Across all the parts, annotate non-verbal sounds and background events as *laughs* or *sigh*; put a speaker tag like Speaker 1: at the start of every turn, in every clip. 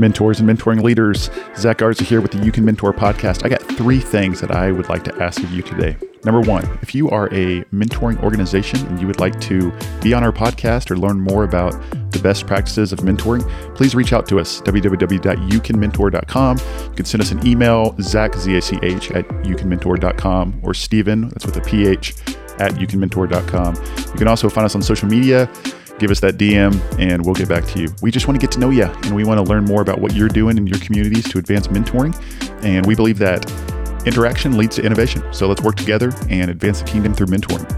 Speaker 1: Mentors and mentoring leaders. Zach Garza here with the You Can Mentor podcast. I got three things that I would like to ask of you today. Number one, if you are a mentoring organization and you would like to be on our podcast or learn more about the best practices of mentoring, please reach out to us, www.youcanmentor.com. You can send us an email, Zach, Z-A-C-H, at youcanmentor.com, or Stephen, that's with a P-H, at youcanmentor.com. You can also find us on social media give us that DM and we'll get back to you. We just want to get to know you and we want to learn more about what you're doing in your communities to advance mentoring. And we believe that interaction leads to innovation. So let's work together and advance the kingdom through mentoring.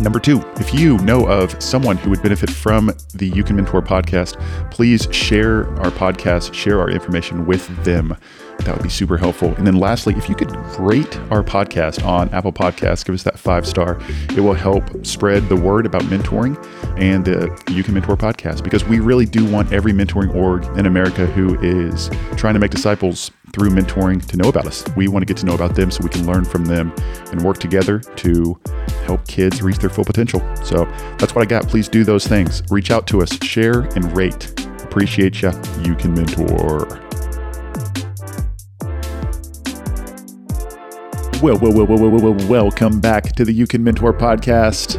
Speaker 1: Number two, if you know of someone who would benefit from the You Can Mentor podcast, please share our podcast, share our information with them. That would be super helpful. And then lastly, if you could rate our podcast on Apple Podcasts, give us that five star. It will help spread the word about mentoring and the You Can Mentor podcast because we really do want every mentoring org in America who is trying to make disciples through mentoring to know about us. We want to get to know about them so we can learn from them and work together to help kids reach their full potential. So that's what I got. Please do those things. Reach out to us, share, and rate. Appreciate you. You can mentor. Well, well, well, well, well, well, well, welcome back to the You Can Mentor podcast.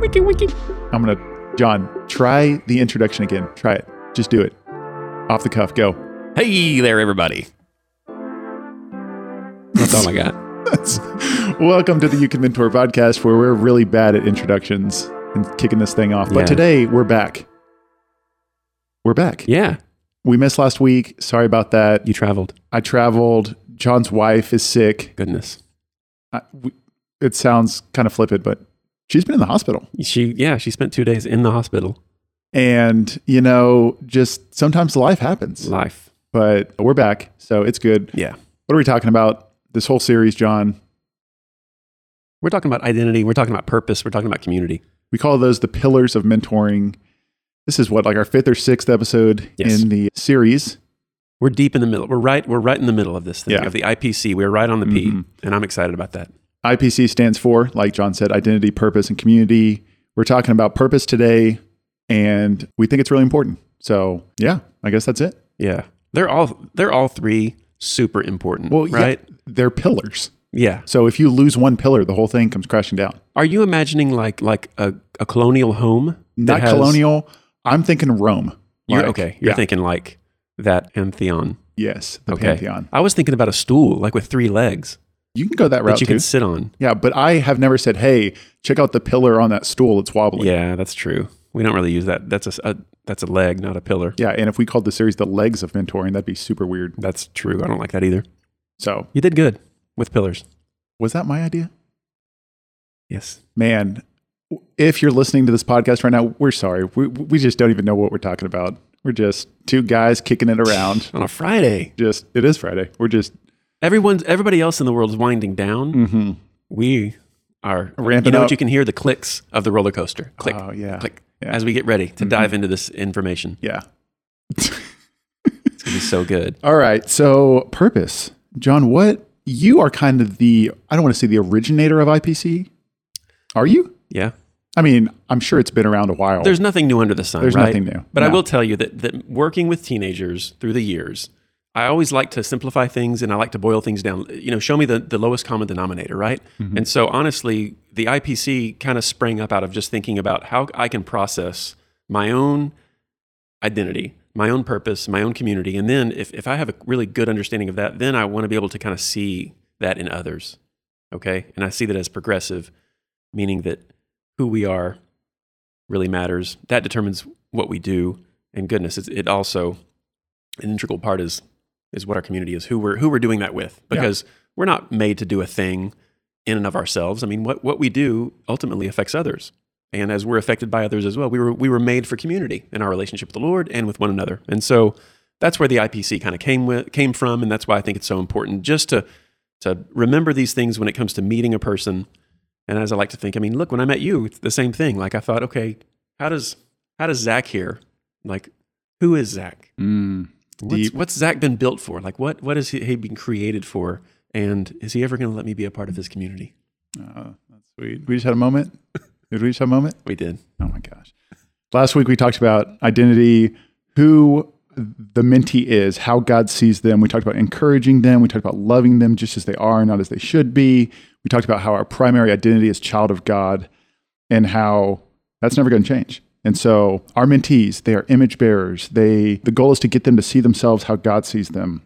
Speaker 1: Wiki, wiki. I'm going to, John, try the introduction again. Try it. Just do it. Off the cuff, go.
Speaker 2: Hey there, everybody. That's all I got. *laughs*
Speaker 1: welcome to the You Can Mentor podcast, where we're really bad at introductions and kicking this thing off. But
Speaker 2: Yeah.
Speaker 1: today, we're back. We're back.
Speaker 2: Yeah,
Speaker 1: We missed last week. Sorry about that.
Speaker 2: you traveled.
Speaker 1: I traveled. John's wife is sick.
Speaker 2: Goodness.
Speaker 1: I, we, it sounds kind of flippant, but she's been in the hospital.
Speaker 2: She, yeah, she spent two days in the hospital.
Speaker 1: And, you know, just sometimes life happens,
Speaker 2: Life.
Speaker 1: but we're back. So it's good.
Speaker 2: Yeah.
Speaker 1: What are we talking about this whole series, John?
Speaker 2: We're talking about identity. We're talking about purpose. We're talking about community.
Speaker 1: We call those the pillars of mentoring. This is what, like our fifth or sixth episode
Speaker 2: Yes.
Speaker 1: in the series.
Speaker 2: We're deep in the middle. We're right. We're right in the middle of this thing
Speaker 1: Yeah.
Speaker 2: of the IPC. We're right on the P,
Speaker 1: Mhm.
Speaker 2: and I'm excited about that.
Speaker 1: IPC stands for, like John said, identity, purpose, and community. We're talking about purpose today, and we think it's really important. So, yeah, I guess that's it.
Speaker 2: Yeah, they're all they're all three super important.
Speaker 1: Well, yeah,
Speaker 2: right?
Speaker 1: they're pillars.
Speaker 2: Yeah.
Speaker 1: So if you lose one pillar, the whole thing comes crashing down.
Speaker 2: Are you imagining like like a, a colonial home?
Speaker 1: Not
Speaker 2: has-
Speaker 1: colonial. I'm thinking Rome.
Speaker 2: You're,
Speaker 1: Like,
Speaker 2: okay. You're
Speaker 1: yeah.
Speaker 2: thinking like that pantheon.
Speaker 1: Yes, the
Speaker 2: Okay.
Speaker 1: Pantheon.
Speaker 2: I was thinking about a stool like with three legs
Speaker 1: You can go that route
Speaker 2: that you
Speaker 1: too.
Speaker 2: can sit on.
Speaker 1: yeah, but I have never said, "Hey, check out the pillar on that stool. It's wobbly."
Speaker 2: Yeah, that's true. We don't really use that. That's a, a that's a leg, not a pillar.
Speaker 1: Yeah, and if we called the series "The Legs of Mentoring," that'd be super weird.
Speaker 2: That's true. I don't like that either.
Speaker 1: So,
Speaker 2: You did good with pillars.
Speaker 1: was that my idea?
Speaker 2: Yes.
Speaker 1: Man, if you're listening to this podcast right now, we're sorry. We we just don't even know what we're talking about. We're just two guys kicking it around. *laughs*
Speaker 2: On a Friday,
Speaker 1: just it is Friday. We're just
Speaker 2: everyone's everybody else in the world is winding down.
Speaker 1: mhm.
Speaker 2: We are
Speaker 1: Ramping
Speaker 2: You know
Speaker 1: up.
Speaker 2: what? You can hear the clicks of the roller coaster. Click,
Speaker 1: Oh, yeah.
Speaker 2: click.
Speaker 1: Yeah.
Speaker 2: As we get ready to
Speaker 1: Mhm.
Speaker 2: dive into this information,
Speaker 1: yeah.
Speaker 2: it's gonna be so good. *laughs*
Speaker 1: All right. So, purpose. John, what you are kind of the I don't want to say the originator of IPC. Are you?
Speaker 2: Yeah.
Speaker 1: I mean, I'm sure it's been around a while.
Speaker 2: There's nothing new under the sun.
Speaker 1: There's
Speaker 2: right?
Speaker 1: nothing new.
Speaker 2: But I will tell you that that working with teenagers through the years, I always like to simplify things and I like to boil things down. You know, show me the, the lowest common denominator, right?
Speaker 1: Mm-hmm.
Speaker 2: And so honestly, the IPC kind of sprang up out of just thinking about how I can process my own identity, my own purpose, my own community. And then if, if I have a really good understanding of that, then I want to be able to kind of see that in others. Okay. And I see that as progressive, meaning that who we are really matters. That determines what we do. And goodness, it's, it also an integral part is is what our community is, who we're who we're doing that with.
Speaker 1: Yeah.
Speaker 2: Because we're not made to do a thing in and of ourselves. I mean, what what we do ultimately affects others. And as we're affected by others as well, we were, we were made for community in our relationship with the Lord and with one another. And so that's where the IPC kind of came, with, came from. And that's why I think it's so important just to, to remember these things when it comes to meeting a person. And as I like to think, I mean, look, when I met you, it's the same thing. Like I thought, okay, how does, how does Zach here, like, who is Zach?
Speaker 1: Mm,
Speaker 2: What's,
Speaker 1: deep.
Speaker 2: what's Zach been built for? Like, what, what has he, he been created for? And is he ever going to let me be a part of his community?
Speaker 1: Oh, that's sweet. We just had a moment. *laughs* Did we just have a moment?
Speaker 2: We did.
Speaker 1: Oh my gosh. Last week we talked about identity, who the mentee is, how God sees them. We talked about encouraging them. We talked about loving them just as they are, not as they should be. We talked about how our primary identity is child of God and how that's never going to change. And so our mentees, they are image bearers. They the goal is to get them to see themselves how God sees them.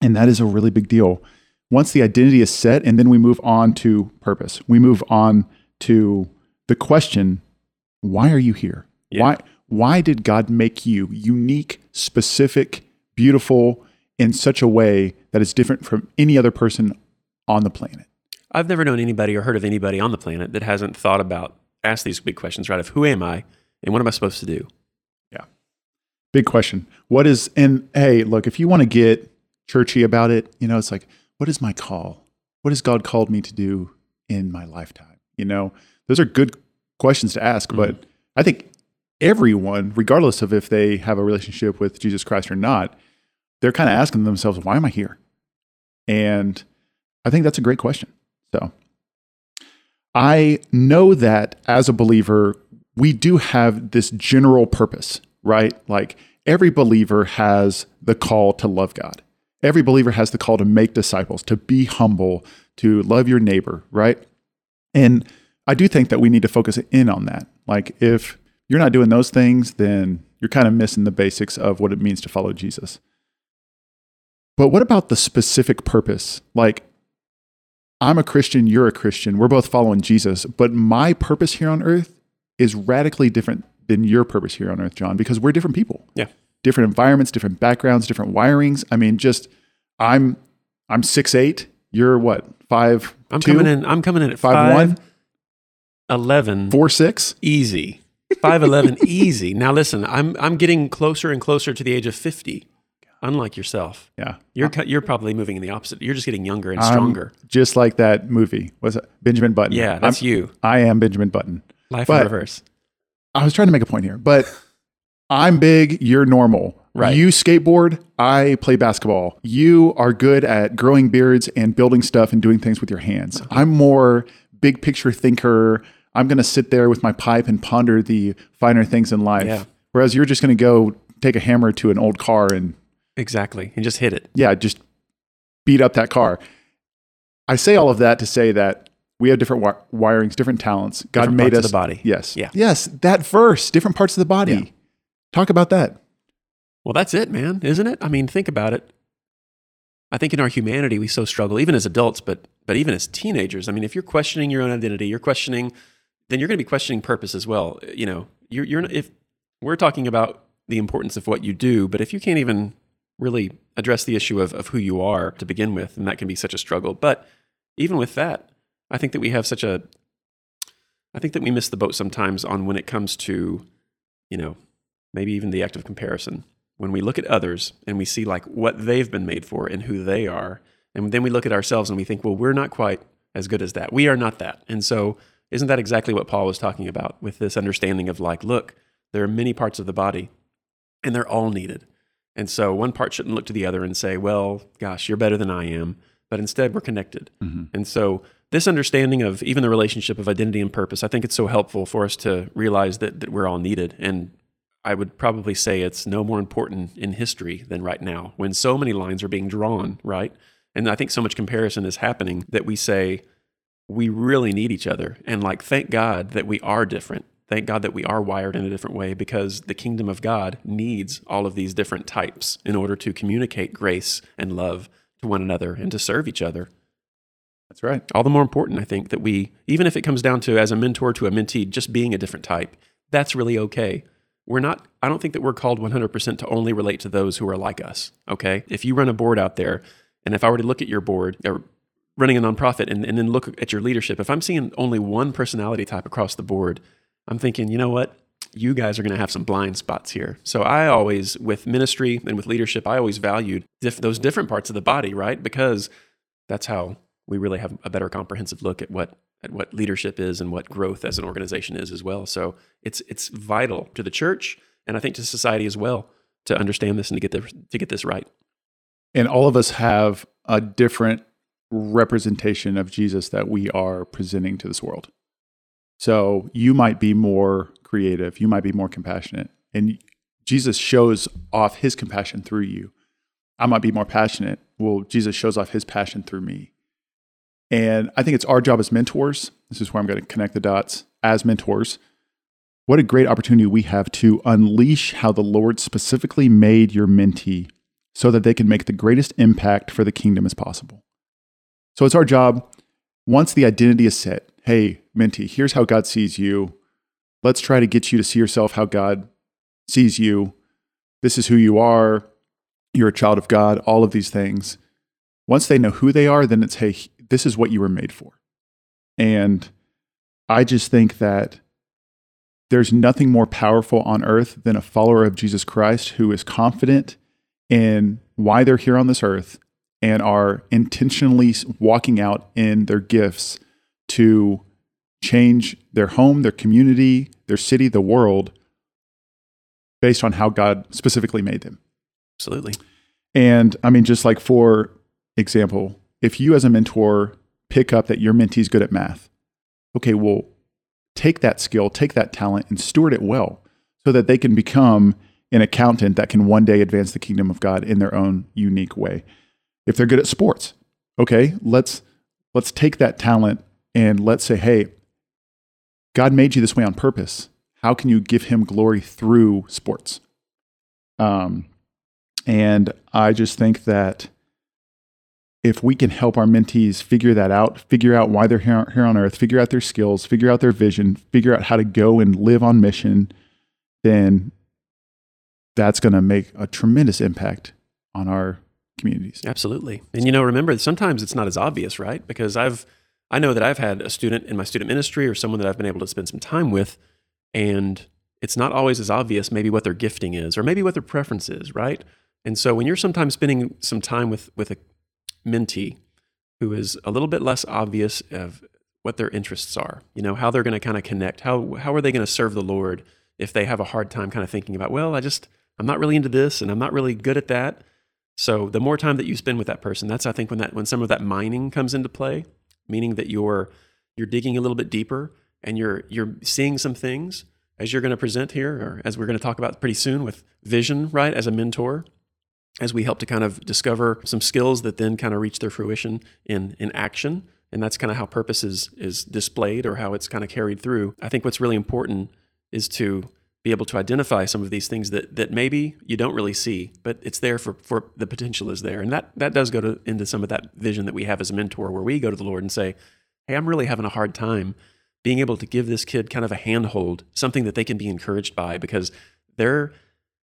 Speaker 1: And that is a really big deal. Once the identity is set and then we move on to purpose. We move on to the question, why are you here?
Speaker 2: Yeah.
Speaker 1: Why why did God make you unique, specific, beautiful in such a way that is different from any other person on the planet?
Speaker 2: I've never known anybody or heard of anybody on the planet that hasn't thought about, asked these big questions, right? Of who am I and what am I supposed to do? Yeah.
Speaker 1: Big question. What is and hey, look, if you want to get churchy about it, you know, it's like, what is my call? What has God called me to do in my lifetime? You know, those are good questions to ask, mm-hmm. but I think everyone, regardless of if they have a relationship with Jesus Christ or not, they're kind of asking themselves, why am I here? And I think that's a great question. So I know that as a believer, we do have this general purpose, right? Like every believer has the call to love God. Every believer has the call to make disciples, to be humble, to love your neighbor, right? And I do think that we need to focus in on that. Like if you're not doing those things, then you're kind of missing the basics of what it means to follow Jesus. But what about the specific purpose? Like I'm a Christian, you're a Christian, we're both following Jesus, but my purpose here on earth is radically different than your purpose here on earth, John, because we're different people.
Speaker 2: Yeah.
Speaker 1: Different environments, different backgrounds, different wirings. I mean, just I'm I'm six eight. You're what? Five
Speaker 2: I'm
Speaker 1: two?
Speaker 2: coming in. I'm coming in at
Speaker 1: Five
Speaker 2: five,
Speaker 1: one?
Speaker 2: 11,
Speaker 1: four six?
Speaker 2: easy. 5'11 easy. Now listen, I'm I'm getting closer and closer to the age of 50. Unlike yourself.
Speaker 1: Yeah.
Speaker 2: You're you're probably moving in the opposite. You're just getting younger and stronger.
Speaker 1: just like that movie. Was it Benjamin Button?
Speaker 2: yeah, that's
Speaker 1: I'm-
Speaker 2: you.
Speaker 1: I am Benjamin Button.
Speaker 2: Life
Speaker 1: but-
Speaker 2: in reverse.
Speaker 1: I was trying to make a point here, but *laughs* I'm big, you're normal.
Speaker 2: Right.
Speaker 1: You skateboard, I play basketball. You are good at growing beards and building stuff and doing things with your hands.
Speaker 2: Uh-huh.
Speaker 1: I'm more big picture thinker. I'm going to sit there with my pipe and ponder the finer things in life.
Speaker 2: Yeah.
Speaker 1: Whereas you're just going to go take a hammer to an old car and
Speaker 2: Exactly. And just hit it.
Speaker 1: yeah, just beat up that car. I say all of that to say that we have different wi- wirings, different talents. God
Speaker 2: Different
Speaker 1: made
Speaker 2: parts
Speaker 1: us
Speaker 2: of the body.
Speaker 1: Yes.
Speaker 2: Yeah.
Speaker 1: Yes. That verse, different parts of the body.
Speaker 2: Yeah.
Speaker 1: Talk about that.
Speaker 2: Well, that's it, man, isn't it? I mean, think about it. I think in our humanity we so struggle, even as adults, but but even as teenagers. I mean, if you're questioning your own identity, you're questioning, then you're going to be questioning purpose as well. You know, you're you're if we're talking about the importance of what you do, but if you can't even really address the issue of of who you are to begin with, and that can be such a struggle. But even with that, I think that we have such a I think that we miss the boat sometimes on when it comes to, you know, maybe even the act of comparison. When we look at others and we see like what they've been made for and who they are, and then we look at ourselves and we think, well, we're not quite as good as that. We are not that. And so, isn't that exactly what Paul was talking about with this understanding of like, look, there are many parts of the body and they're all needed. And so, one part shouldn't look to the other and say, well, gosh, you're better than I am. But instead, we're connected. Mm-hmm. And so, this understanding of even the relationship of identity and purpose, I think it's so helpful for us to realize that, that we're all needed. And I would probably say it's no more important in history than right now when so many lines are being drawn, right? And I think so much comparison is happening that we say we really need each other. And like, thank God that we are different. Thank God that we are wired in a different way because the kingdom of God needs all of these different types in order to communicate grace and love to one another and to serve each other
Speaker 1: That's right.
Speaker 2: all the more important, I think, that we, even if it comes down to as a mentor to a mentee, just being a different type, that's really okay. We're not, I don't think that we're called 100% to only relate to those who are like us, okay? If you run a board out there, and if I were to look at your board, or running a nonprofit, and, and then look at your leadership, if I'm seeing only one personality type across the board, I'm thinking, you know what? You guys are going to have some blind spots here. So I always, with ministry and with leadership, I always valued those different parts of the body, right? Because that's how we really have a better comprehensive look at what at what leadership is and what growth as an organization is as well. So it's it's vital to the church and I think to society as well to understand this and to get this, to get this right.
Speaker 1: And all of us have a different representation of Jesus that we are presenting to this world. So you might be more creative, you might be more compassionate, and Jesus shows off his compassion through you. I might be more passionate. Well, Jesus shows off his passion through me. And I think it's our job as mentors. This is where I'm going to connect the dots as mentors. What a great opportunity we have to unleash how the Lord specifically made your mentee so that they can make the greatest impact for the kingdom as possible. So it's our job, once the identity is set, hey, mentee, here's how God sees you. Let's try to get you to see yourself how God sees you. This is who you are. You're a child of God, all of these things. Once they know who they are, then it's, hey, this is what you were made for. And I just think that there's nothing more powerful on earth than a follower of Jesus Christ who is confident in why they're here on this earth and are intentionally walking out in their gifts to change their home, their community, their city, the world based on how God specifically made them.
Speaker 2: Absolutely.
Speaker 1: And I mean, just like for example, if you as a mentor pick up that your mentee is good at math, okay, well, take that skill, take that talent, and steward it well so that they can become an accountant that can one day advance the kingdom of God in their own unique way. If they're good at sports, okay, let's let's take that talent and let's say, hey, God made you this way on purpose. How can you give him glory through sports? Um, and I just think that if we can help our mentees figure that out, figure out why they're here, on earth, figure out their skills, figure out their vision, figure out how to go and live on mission, then that's going to make a tremendous impact on our communities.
Speaker 2: Absolutely. And you know, remember sometimes it's not as obvious, right? Because I've I know that I've had a student in my student ministry or someone that I've been able to spend some time with and it's not always as obvious maybe what their gifting is or maybe what their preference is, right? And so when you're sometimes spending some time with with a mentee who is a little bit less obvious of what their interests are, you know, how they're going to kind of connect, how how are they going to serve the Lord if they have a hard time kind of thinking about, well, I just I'm not really into this and I'm not really good at that. So the more time that you spend with that person, that's I think when that when some of that mining comes into play, meaning that you're you're digging a little bit deeper and you're you're seeing some things as you're going to present here or as we're going to talk about pretty soon with vision, right, as a mentor, as we help to kind of discover some skills that then kind of reach their fruition in in action. And that's kind of how purpose is is displayed or how it's kind of carried through. I think what's really important is to be able to identify some of these things that that maybe you don't really see, but it's there for for the potential is there, and that that does go to, into some of that vision that we have as a mentor, where we go to the Lord and say, "Hey, I'm really having a hard time being able to give this kid kind of a handhold, something that they can be encouraged by, because they're,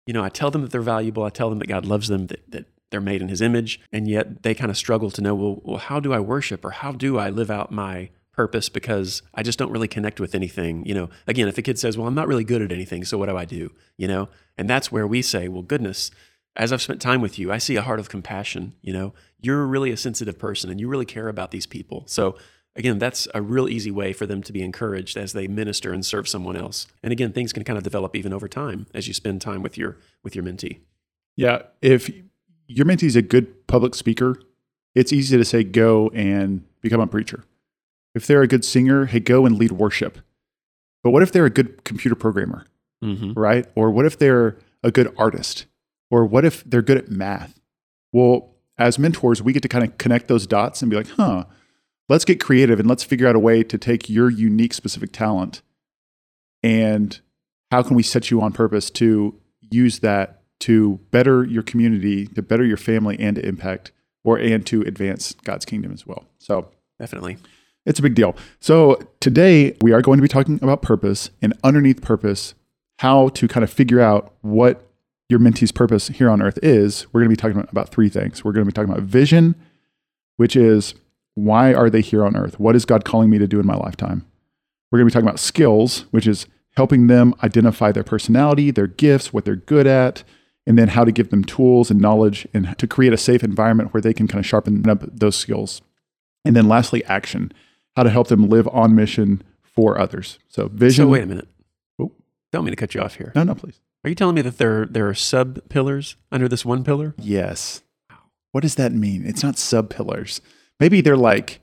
Speaker 2: you know, I tell them that they're valuable, I tell them that God loves them, that that they're made in His image, and yet they kind of struggle to know, well, well, how do I worship or how do I live out my purpose because I just don't really connect with anything. You know, again, if a kid says, Well, I'm not really good at anything, so what do I do? You know, and that's where we say, Well, goodness, as I've spent time with you, I see a heart of compassion. You know, you're really a sensitive person and you really care about these people. So, again, that's a real easy way for them to be encouraged as they minister and serve someone else. And again, things can kind of develop even over time as you spend time with your with your mentee.
Speaker 1: Yeah, if your mentee is a good public speaker, it's easy to say go and become a preacher. If they're a good singer, hey, go and lead worship. But what if they're a good computer programmer, mm-hmm. right? Or what if they're a good artist? Or what if they're good at math? Well, as mentors, we get to kind of connect those dots and be like, huh, let's get creative and let's figure out a way to take your unique specific talent and how can we set you on purpose to use that to better your community, to better your family and to impact or and to advance God's kingdom as well. So
Speaker 2: definitely.
Speaker 1: It's a big deal. So today we are going to be talking about purpose and underneath purpose, how to kind of figure out what your mentee's purpose here on earth is. We're going to be talking about three things. We're going to be talking about vision, which is why are they here on earth? What is God calling me to do in my lifetime? We're going to be talking about skills, which is helping them identify their personality, their gifts, what they're good at, and then how to give them tools and knowledge and to create a safe environment where they can kind of sharpen up those skills. And then lastly, action, how to help them live on mission for others. So vision.
Speaker 2: So wait a minute.
Speaker 1: Oh.
Speaker 2: Don't mean to cut you off here.
Speaker 1: No, no, please.
Speaker 2: Are you telling me that there there are sub pillars under this one pillar?
Speaker 1: Yes. What does that mean? It's not sub pillars. Maybe they're like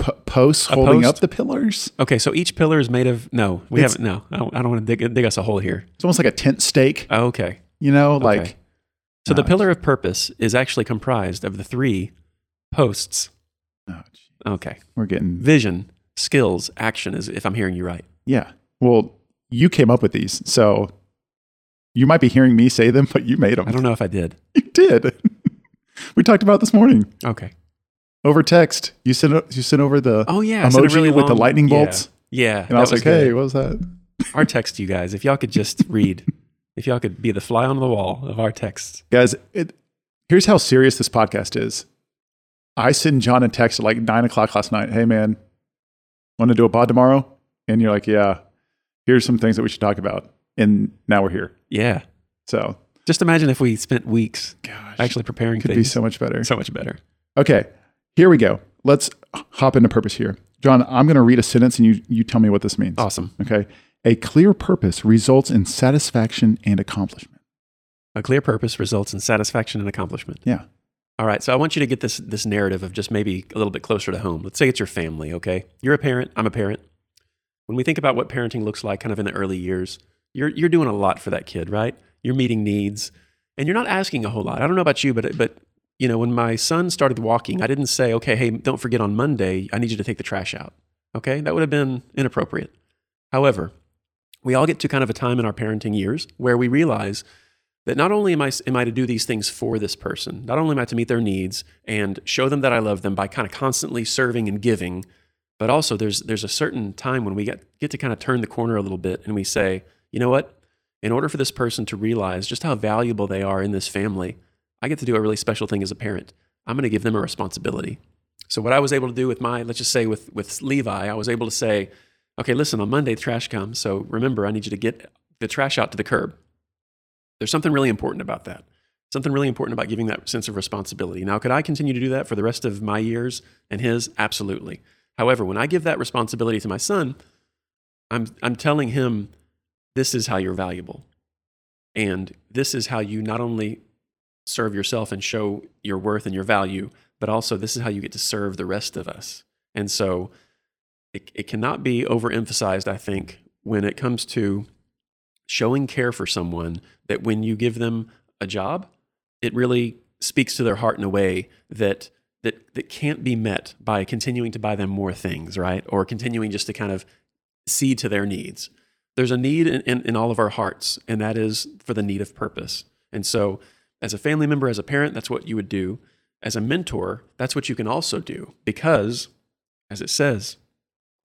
Speaker 1: p- posts
Speaker 2: A
Speaker 1: holding
Speaker 2: post?
Speaker 1: up the pillars.
Speaker 2: Okay, so each pillar is made of no. We
Speaker 1: It's-
Speaker 2: haven't. No, I don't, I don't want to dig, dig us a hole here.
Speaker 1: It's almost like a tent stake,
Speaker 2: Oh, okay.
Speaker 1: you know,
Speaker 2: Okay.
Speaker 1: like
Speaker 2: So the
Speaker 1: Uh,
Speaker 2: pillar of purpose is actually comprised of the three posts.
Speaker 1: oh,
Speaker 2: Okay.
Speaker 1: we're getting
Speaker 2: Vision, skills, action is if I'm hearing you right.
Speaker 1: yeah. Well, you came up with these, so you might be hearing me say them, *laughs* but you made them.
Speaker 2: I don't know if I did.
Speaker 1: You did. *laughs* we talked about this morning
Speaker 2: Okay.
Speaker 1: over text. You sent o- you sent over the
Speaker 2: Oh yeah, I sent a
Speaker 1: emoji
Speaker 2: really
Speaker 1: with the lightning bolts,
Speaker 2: Yeah.
Speaker 1: and I was
Speaker 2: that
Speaker 1: like, "Hey,
Speaker 2: good.
Speaker 1: what was that?" *laughs*
Speaker 2: our text you guys. If y'all could just read, if y'all could be the fly on the wall of our texts.
Speaker 1: Guys, it, here's how serious this podcast is. I send John a text at like nine o'clock last night. Hey, man, want to do a pod tomorrow? And you're like, yeah, here's some things that we should talk about. And now we're here.
Speaker 2: Yeah.
Speaker 1: So,
Speaker 2: Just imagine if we spent weeks
Speaker 1: gosh,
Speaker 2: actually preparing
Speaker 1: could be so much better.
Speaker 2: so much better.
Speaker 1: Okay, here we go. Let's hop into purpose here. John, I'm going to read a sentence and you, you tell me what this means.
Speaker 2: Awesome.
Speaker 1: Okay. A clear purpose results in satisfaction and accomplishment.
Speaker 2: A clear purpose results in satisfaction and accomplishment.
Speaker 1: Yeah.
Speaker 2: All right, so I want you to get this this narrative of just maybe a little bit closer to home. Let's say it's your family, okay? You're a parent, I'm a parent. When we think about what parenting looks like kind of in the early years, you're you're doing a lot for that kid, right? You're meeting needs and you're not asking a whole lot. I don't know about you, but but you know, when my son started walking, I didn't say, "Okay, hey, don't forget on Monday, I need you to take the trash out." Okay? That would have been inappropriate. However, we all get to kind of a time in our parenting years where we realize that not only am I, am I to do these things for this person, not only am I to meet their needs and show them that I love them by kind of constantly serving and giving, but also there's, there's a certain time when we get, get to kind of turn the corner a little bit and we say, you know what? In order for this person to realize just how valuable they are in this family, I get to do a really special thing as a parent. I'm going to give them a responsibility. So what I was able to do with my, let's just say with, with Levi, I was able to say, okay, listen, on Monday, the trash comes. So remember, I need you to get the trash out to the curb. There's something really important about that. Something really important about giving that sense of responsibility. Now, could I continue to do that for the rest of my years and his? Absolutely. However, when I give that responsibility to my son, I'm, I'm telling him this is how you're valuable. And this is how you not only serve yourself and show your worth and your value, but also this is how you get to serve the rest of us. And so it, it cannot be overemphasized, I think, when it comes to showing care for someone that when you give them a job, it really speaks to their heart in a way that that that can't be met by continuing to buy them more things, right? Or continuing just to kind of see to their needs. There's a need in, in, in all of our hearts, and that is for the need of purpose. And so, as a family member, as a parent, that's what you would do. As a mentor, that's what you can also do because, as it says,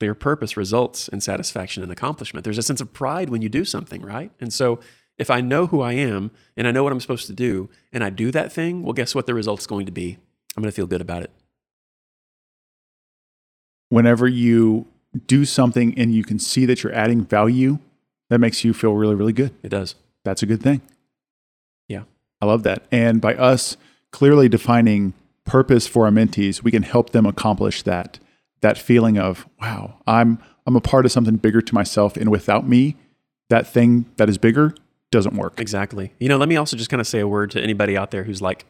Speaker 2: clear purpose results in satisfaction and accomplishment. There's a sense of pride when you do something, right? And so if I know who I am and I know what I'm supposed to do and I do that thing, well, guess what the result's going to be? I'm going to feel good about it.
Speaker 1: Whenever you do something and you can see that you're adding value, that makes you feel really, really good.
Speaker 2: It does.
Speaker 1: That's a good thing.
Speaker 2: Yeah.
Speaker 1: I love that. And by us clearly defining purpose for our mentees, we can help them accomplish that that feeling of, wow, I'm I'm a part of something bigger to myself and without me, that thing that is bigger doesn't work.
Speaker 2: Exactly. You know, let me also just kind of say a word to anybody out there who's like,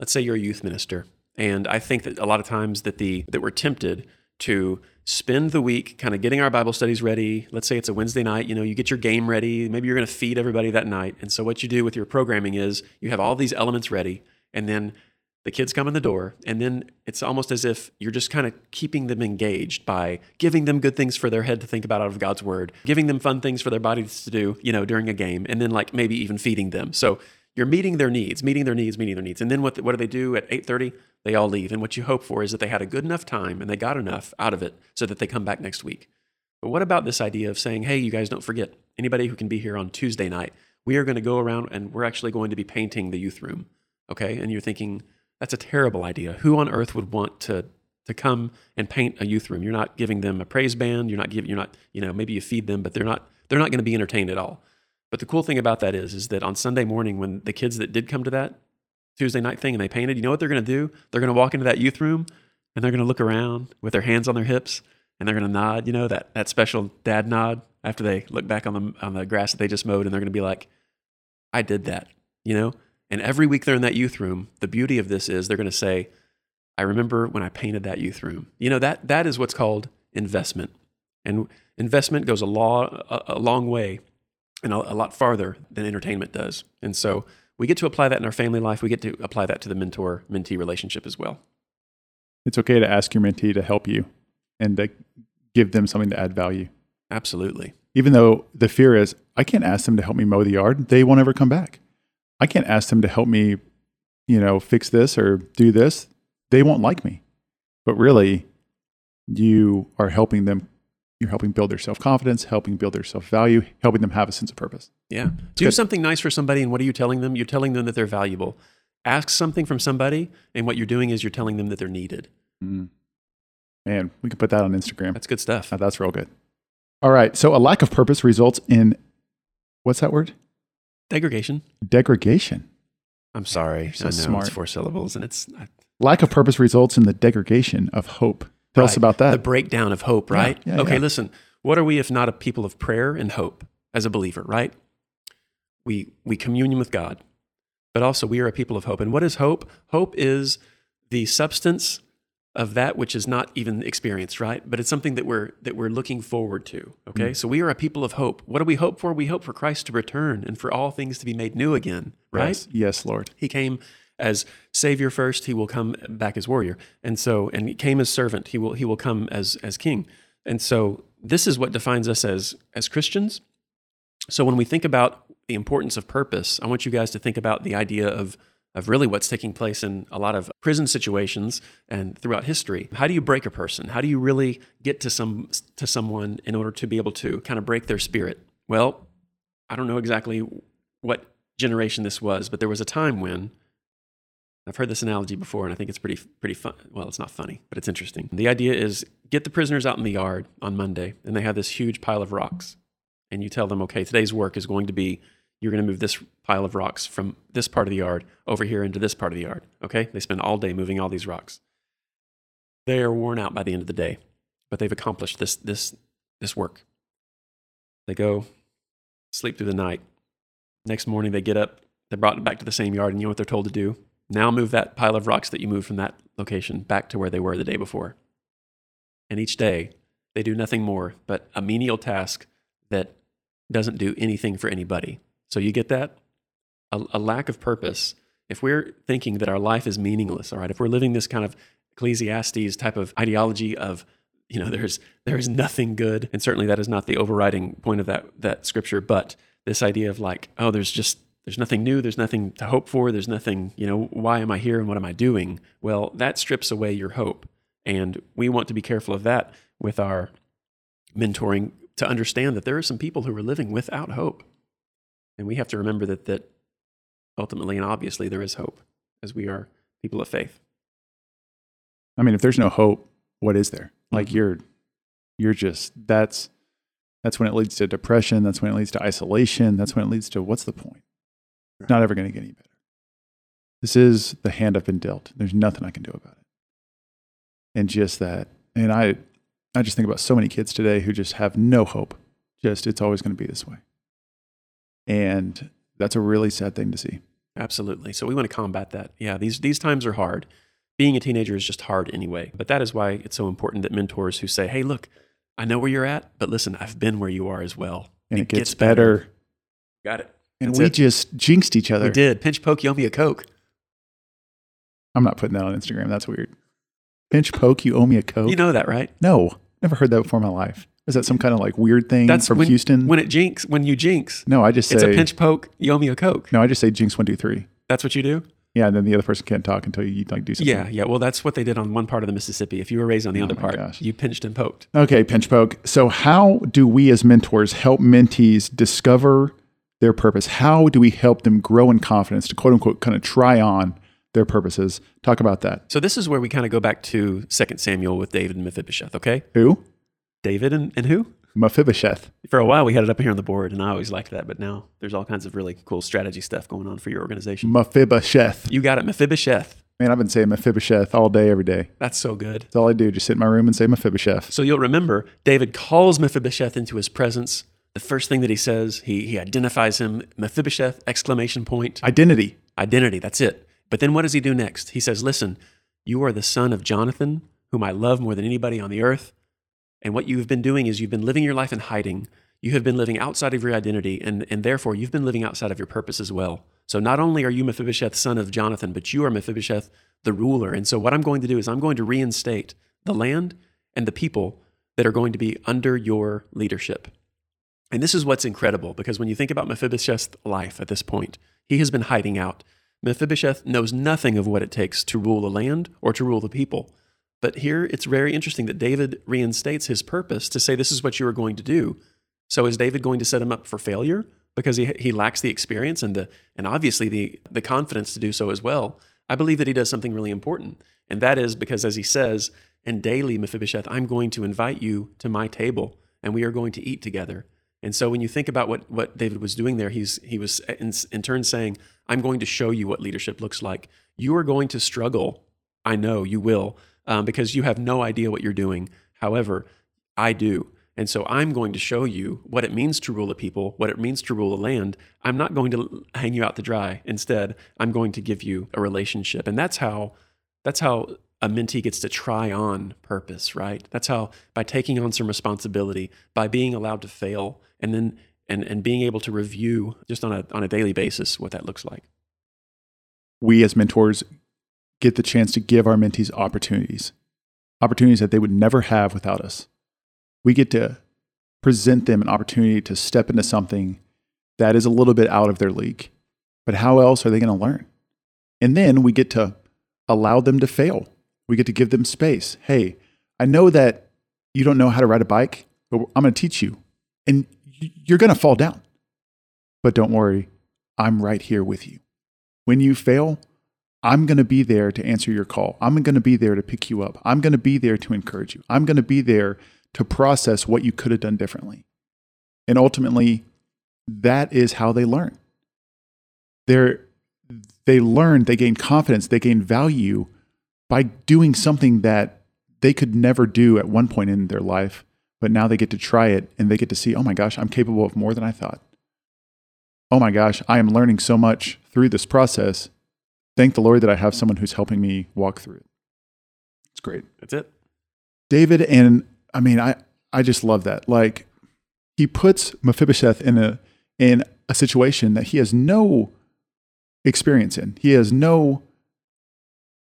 Speaker 2: let's say you're a youth minister. And I think that a lot of times that the that we're tempted to spend the week kind of getting our Bible studies ready. Let's say it's a Wednesday night, you know, you get your game ready. Maybe you're going to feed everybody that night. And so what you do with your programming is you have all these elements ready and then the kids come in the door and then it's almost as if you're just kind of keeping them engaged by giving them good things for their head to think about out of God's word, giving them fun things for their bodies to do, you know, during a game and then like maybe even feeding them. So you're meeting their needs, meeting their needs, meeting their needs. And then what, what do they do at 8:30? They all leave. And what you hope for is that they had a good enough time and they got enough out of it so that they come back next week. But what about this idea of saying, "Hey, you guys don't forget. Anybody who can be here on Tuesday night, we are going to go around and we're actually going to be painting the youth room." Okay? And you're thinking, that's a terrible idea. Who on earth would want to to come and paint a youth room. You're not giving them a praise band. You're not giving. You're not. You know, maybe you feed them, but they're not. They're not going to be entertained at all. But the cool thing about that is, is that on Sunday morning, when the kids that did come to that Tuesday night thing and they painted, you know what they're going to do? They're going to walk into that youth room and they're going to look around with their hands on their hips and they're going to nod. You know that that special dad nod after they look back on the on the grass that they just mowed, and they're going to be like, "I did that." You know. And every week they're in that youth room. The beauty of this is they're going to say, I remember when I painted that youth room. You know, that, that is what's called investment. And investment goes a, law, a, a long way and a, a lot farther than entertainment does. And so we get to apply that in our family life. We get to apply that to the mentor mentee relationship as well.
Speaker 1: It's okay to ask your mentee to help you and to give them something to add value.
Speaker 2: Absolutely.
Speaker 1: Even though the fear is, I can't ask them to help me mow the yard, they won't ever come back. I can't ask them to help me, you know, fix this or do this. They won't like me. But really, you are helping them. You're helping build their self confidence, helping build their self value, helping them have a sense of purpose.
Speaker 2: Yeah. Do good. something nice for somebody, and what are you telling them? You're telling them that they're valuable. Ask something from somebody, and what you're doing is you're telling them that they're needed.
Speaker 1: Mm. Man, we can put that on Instagram.
Speaker 2: That's good stuff.
Speaker 1: Oh, that's real good. All right. So a lack of purpose results in what's that word?
Speaker 2: Degradation.
Speaker 1: Degradation.
Speaker 2: I'm sorry. So I know smart. it's four syllables, and it's I,
Speaker 1: lack of purpose results in the degradation of hope. Tell right. us about that.
Speaker 2: The breakdown of hope, right? Yeah, yeah, okay, yeah. listen. What are we if not a people of prayer and hope as a believer, right? We we communion with God, but also we are a people of hope. And what is hope? Hope is the substance of that which is not even experienced, right? But it's something that we're that we're looking forward to. Okay, mm. so we are a people of hope. What do we hope for? We hope for Christ to return and for all things to be made new again, right?
Speaker 1: Yes, yes Lord.
Speaker 2: He came as Savior first. He will come back as warrior, and so and he came as servant. He will he will come as as King, and so this is what defines us as as Christians. So when we think about the importance of purpose, I want you guys to think about the idea of of really what's taking place in a lot of prison situations and throughout history. How do you break a person? How do you really get to some to someone in order to be able to kind of break their spirit? Well, I don't know exactly what generation this was, but there was a time when I've heard this analogy before and I think it's pretty pretty fun. Well, it's not funny, but it's interesting. The idea is get the prisoners out in the yard on Monday and they have this huge pile of rocks. And you tell them, "Okay, today's work is going to be you're going to move this pile of rocks from this part of the yard over here into this part of the yard. Okay? They spend all day moving all these rocks. They are worn out by the end of the day, but they've accomplished this, this, this work. They go sleep through the night. Next morning, they get up, they're brought back to the same yard, and you know what they're told to do? Now move that pile of rocks that you moved from that location back to where they were the day before. And each day, they do nothing more but a menial task that doesn't do anything for anybody so you get that? A, a, lack of purpose. If we're thinking that our life is meaningless, all right, if we're living this kind of Ecclesiastes type of ideology of, you know, there's there is nothing good, and certainly that is not the overriding point of that that scripture, but this idea of like, oh, there's just there's nothing new, there's nothing to hope for, there's nothing, you know, why am I here and what am I doing? Well, that strips away your hope. And we want to be careful of that with our mentoring to understand that there are some people who are living without hope. And we have to remember that that ultimately and obviously there is hope as we are people of faith.
Speaker 1: I mean, if there's no hope, what is there? Like mm-hmm. you're you're just that's that's when it leads to depression, that's when it leads to isolation, that's when it leads to what's the point? It's not ever going to get any better. This is the hand I've been dealt. There's nothing I can do about it. And just that and I I just think about so many kids today who just have no hope. Just it's always going to be this way. And that's a really sad thing to see.
Speaker 2: Absolutely. So we want to combat that. Yeah, these these times are hard. Being a teenager is just hard anyway. But that is why it's so important that mentors who say, "Hey, look, I know where you're at, but listen, I've been where you are as well."
Speaker 1: And it, it gets, gets better. better.
Speaker 2: Got it.
Speaker 1: And That's we it. just jinxed each other.
Speaker 2: We did. Pinch poke, you owe me a Coke.
Speaker 1: I'm not putting that on Instagram. That's weird. Pinch poke, you owe me a Coke.
Speaker 2: You know that, right?
Speaker 1: No. Never heard that before in my life. Is that some kind of like weird thing That's from
Speaker 2: when,
Speaker 1: Houston?
Speaker 2: When it jinx, when you jinx.
Speaker 1: No, I just say
Speaker 2: it's a pinch poke. You owe me a coke.
Speaker 1: No, I just say jinx one two three.
Speaker 2: That's what you do.
Speaker 1: Yeah, and then the other person can't talk until you like do something.
Speaker 2: Yeah, yeah. Well, that's what they did on one part of the Mississippi. If you were raised on the oh other part, gosh. you pinched and poked.
Speaker 1: Okay, pinch poke. So, how do we as mentors help mentees discover their purpose? How do we help them grow in confidence to quote unquote kind of try on their purposes. Talk about that.
Speaker 2: So this is where we kind of go back to Second Samuel with David and Mephibosheth, okay?
Speaker 1: Who?
Speaker 2: David and, and who?
Speaker 1: Mephibosheth.
Speaker 2: For a while, we had it up here on the board, and I always liked that. But now there's all kinds of really cool strategy stuff going on for your organization.
Speaker 1: Mephibosheth.
Speaker 2: You got it, Mephibosheth.
Speaker 1: Man, I've been saying Mephibosheth all day, every day.
Speaker 2: That's so good.
Speaker 1: That's all I do. Just sit in my room and say Mephibosheth.
Speaker 2: So you'll remember David calls Mephibosheth into his presence. The first thing that he says, he, he identifies him, Mephibosheth, exclamation point.
Speaker 1: Identity.
Speaker 2: Identity, that's it. But then what does he do next? He says, Listen, you are the son of Jonathan, whom I love more than anybody on the earth. And what you've been doing is you've been living your life in hiding. You have been living outside of your identity, and, and therefore you've been living outside of your purpose as well. So not only are you Mephibosheth, son of Jonathan, but you are Mephibosheth, the ruler. And so what I'm going to do is I'm going to reinstate the land and the people that are going to be under your leadership. And this is what's incredible because when you think about Mephibosheth's life at this point, he has been hiding out. Mephibosheth knows nothing of what it takes to rule the land or to rule the people. But here it's very interesting that David reinstates his purpose to say, This is what you are going to do. So is David going to set him up for failure because he, he lacks the experience and, the, and obviously the, the confidence to do so as well? I believe that he does something really important. And that is because, as he says, and daily, Mephibosheth, I'm going to invite you to my table and we are going to eat together. And so when you think about what, what David was doing there, he's, he was in, in turn saying, I'm going to show you what leadership looks like. You are going to struggle. I know you will, um, because you have no idea what you're doing. However, I do. And so I'm going to show you what it means to rule a people, what it means to rule a land. I'm not going to hang you out to dry. Instead, I'm going to give you a relationship. And that's how that's how a mentee gets to try on purpose, right? That's how by taking on some responsibility, by being allowed to fail, and then and, and being able to review just on a on a daily basis what that looks like.
Speaker 1: We as mentors get the chance to give our mentees opportunities, opportunities that they would never have without us. We get to present them an opportunity to step into something that is a little bit out of their league. But how else are they going to learn? And then we get to allow them to fail. We get to give them space. Hey, I know that you don't know how to ride a bike, but I'm going to teach you. And you're going to fall down. But don't worry, I'm right here with you. When you fail, I'm going to be there to answer your call. I'm going to be there to pick you up. I'm going to be there to encourage you. I'm going to be there to process what you could have done differently. And ultimately, that is how they learn. They're, they learn, they gain confidence, they gain value by doing something that they could never do at one point in their life, but now they get to try it and they get to see, oh my gosh, I'm capable of more than I thought. Oh my gosh, I am learning so much through this process. Thank the Lord that I have someone who's helping me walk through it. It's great.
Speaker 2: That's it.
Speaker 1: David and I mean, I I just love that. Like he puts Mephibosheth in a in a situation that he has no experience in. He has no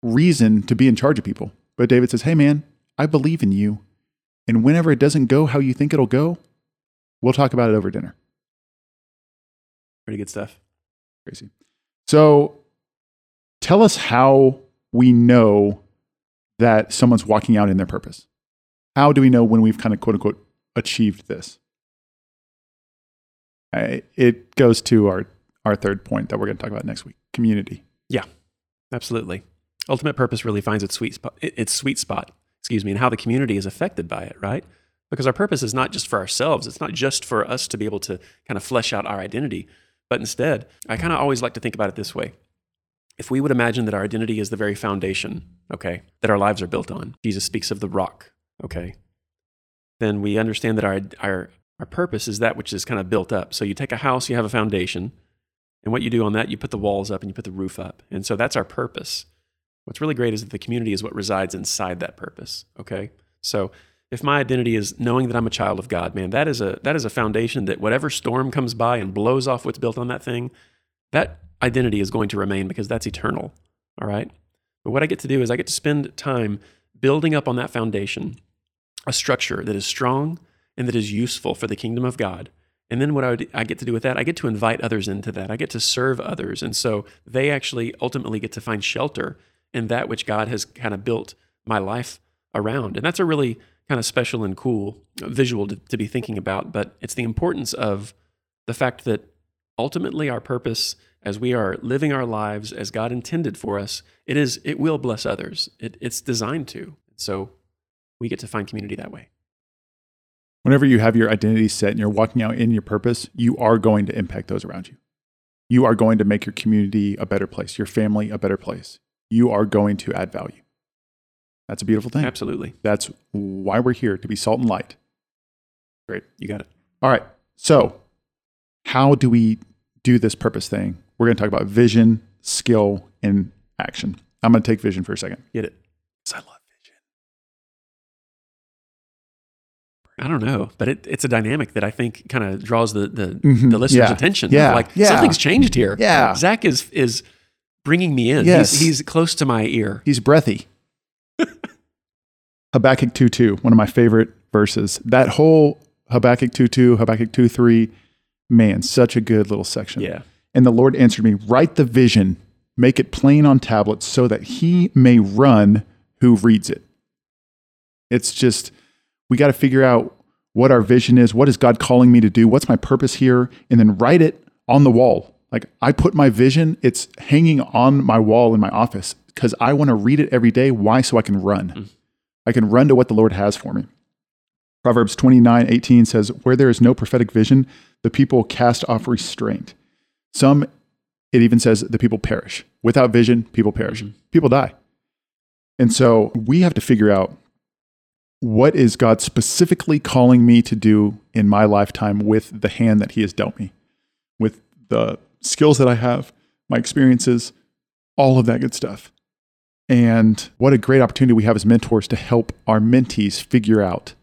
Speaker 1: reason to be in charge of people. But David says, "Hey man, I believe in you. And whenever it doesn't go how you think it'll go, we'll talk about it over dinner."
Speaker 2: Pretty good stuff.
Speaker 1: Crazy. So, tell us how we know that someone's walking out in their purpose. How do we know when we've kind of quote unquote achieved this? I, it goes to our, our third point that we're going to talk about next week community.
Speaker 2: Yeah, absolutely. Ultimate purpose really finds its sweet spot, its sweet spot, excuse me, and how the community is affected by it, right? Because our purpose is not just for ourselves. It's not just for us to be able to kind of flesh out our identity, but instead, I kind of always like to think about it this way. If we would imagine that our identity is the very foundation, okay, that our lives are built on, Jesus speaks of the rock, okay, then we understand that our, our, our purpose is that which is kind of built up. So you take a house, you have a foundation, and what you do on that, you put the walls up and you put the roof up. And so that's our purpose. What's really great is that the community is what resides inside that purpose, okay? So if my identity is knowing that I'm a child of God, man, that is a that is a foundation that whatever storm comes by and blows off what's built on that thing, that identity is going to remain because that's eternal. All right? But what I get to do is I get to spend time building up on that foundation a structure that is strong and that is useful for the kingdom of God. And then what I, would, I get to do with that, I get to invite others into that. I get to serve others. And so they actually ultimately get to find shelter in that which God has kind of built my life around. And that's a really kind of special and cool visual to, to be thinking about. But it's the importance of the fact that ultimately our purpose as we are living our lives as God intended for us, it is it will bless others. It, it's designed to. So we get to find community that way.
Speaker 1: Whenever you have your identity set and you're walking out in your purpose, you are going to impact those around you. You are going to make your community a better place, your family a better place. You are going to add value. That's a beautiful thing.
Speaker 2: Absolutely.
Speaker 1: That's why we're here to be salt and light.
Speaker 2: Great. You got it.
Speaker 1: All right. So, how do we do this purpose thing? We're going to talk about vision, skill, and action. I'm going to take vision for a second.
Speaker 2: Get it.
Speaker 1: Because I love vision.
Speaker 2: I don't know, but it, it's a dynamic that I think kind of draws the the,
Speaker 1: Mhm.
Speaker 2: the listener's
Speaker 1: Yeah.
Speaker 2: attention.
Speaker 1: Yeah.
Speaker 2: Like
Speaker 1: Yeah.
Speaker 2: something's changed here.
Speaker 1: Yeah.
Speaker 2: Zach is is bringing me in.
Speaker 1: Yes.
Speaker 2: He's, he's close to my ear.
Speaker 1: He's breathy. *laughs* Habakkuk 2 2, one of my favorite verses. That whole Habakkuk 2 2, Habakkuk 2 3, man, such a good little section.
Speaker 2: Yeah.
Speaker 1: And the Lord answered me, Write the vision, make it plain on tablets, so that he may run who reads it. It's just, we got to figure out what our vision is. What is God calling me to do? What's my purpose here? And then write it on the wall. Like I put my vision, it's hanging on my wall in my office because I want to read it every day. Why? So I can run. Mm. I can run to what the Lord has for me. Proverbs 29 18 says, Where there is no prophetic vision, the people cast off restraint. Some, it even says, the people perish. Without vision, people perish. Mm-hmm. People die. And so we have to figure out what is God specifically calling me to do in my lifetime with the hand that He has dealt me, with the skills that I have, my experiences, all of that good stuff. And what a great opportunity we have as mentors to help our mentees figure out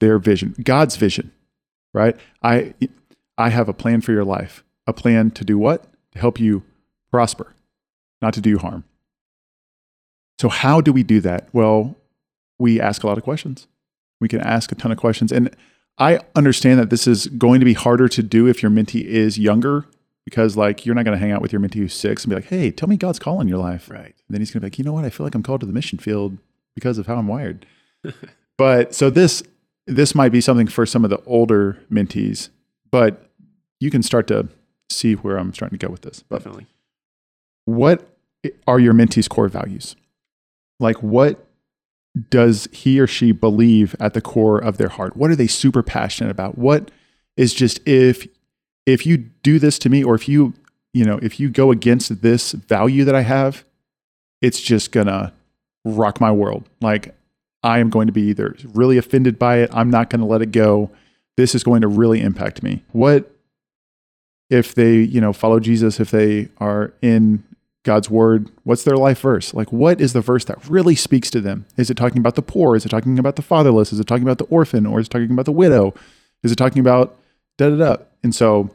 Speaker 1: their vision, God's vision, right? I, I have a plan for your life, a plan to do what? To help you prosper, not to do you harm. So, how do we do that? Well, we ask a lot of questions. We can ask a ton of questions. And I understand that this is going to be harder to do if your mentee is younger because, like, you're not going to hang out with your mentee who's six and be like, hey, tell me God's call in your life.
Speaker 2: Right.
Speaker 1: And then he's going to be like, you know what? I feel like I'm called to the mission field because of how I'm wired. *laughs* but so this this might be something for some of the older mentees, but you can start to see where I'm starting to go with this. But
Speaker 2: Definitely.
Speaker 1: what are your mentee's core values? Like, what does he or she believe at the core of their heart? What are they super passionate about? What is just if if you do this to me, or if you you know if you go against this value that I have, it's just gonna rock my world. Like I am going to be either really offended by it. I'm not going to let it go. This is going to really impact me. What if they, you know, follow Jesus, if they are in God's word, what's their life verse? Like, what is the verse that really speaks to them? Is it talking about the poor? Is it talking about the fatherless? Is it talking about the orphan? Or is it talking about the widow? Is it talking about da da da? And so,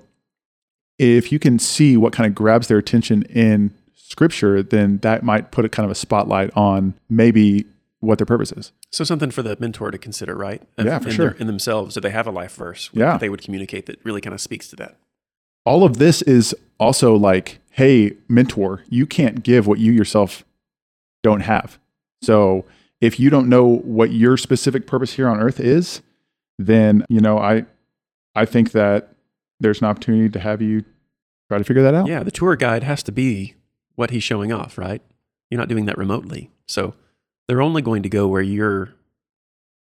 Speaker 1: if you can see what kind of grabs their attention in scripture, then that might put a kind of a spotlight on maybe what their purpose is.
Speaker 2: So something for the mentor to consider, right?
Speaker 1: Yeah, for
Speaker 2: in
Speaker 1: sure.
Speaker 2: Their, in themselves, do they have a life verse
Speaker 1: Yeah.
Speaker 2: that they would communicate that really kind of speaks to that?
Speaker 1: All of this is also like, hey, mentor, you can't give what you yourself don't have. So if you don't know what your specific purpose here on earth is, then you know I I think that there's an opportunity to have you try to figure that out.
Speaker 2: Yeah, the tour guide has to be what he's showing off, right? You're not doing that remotely. So they're only going to go where you're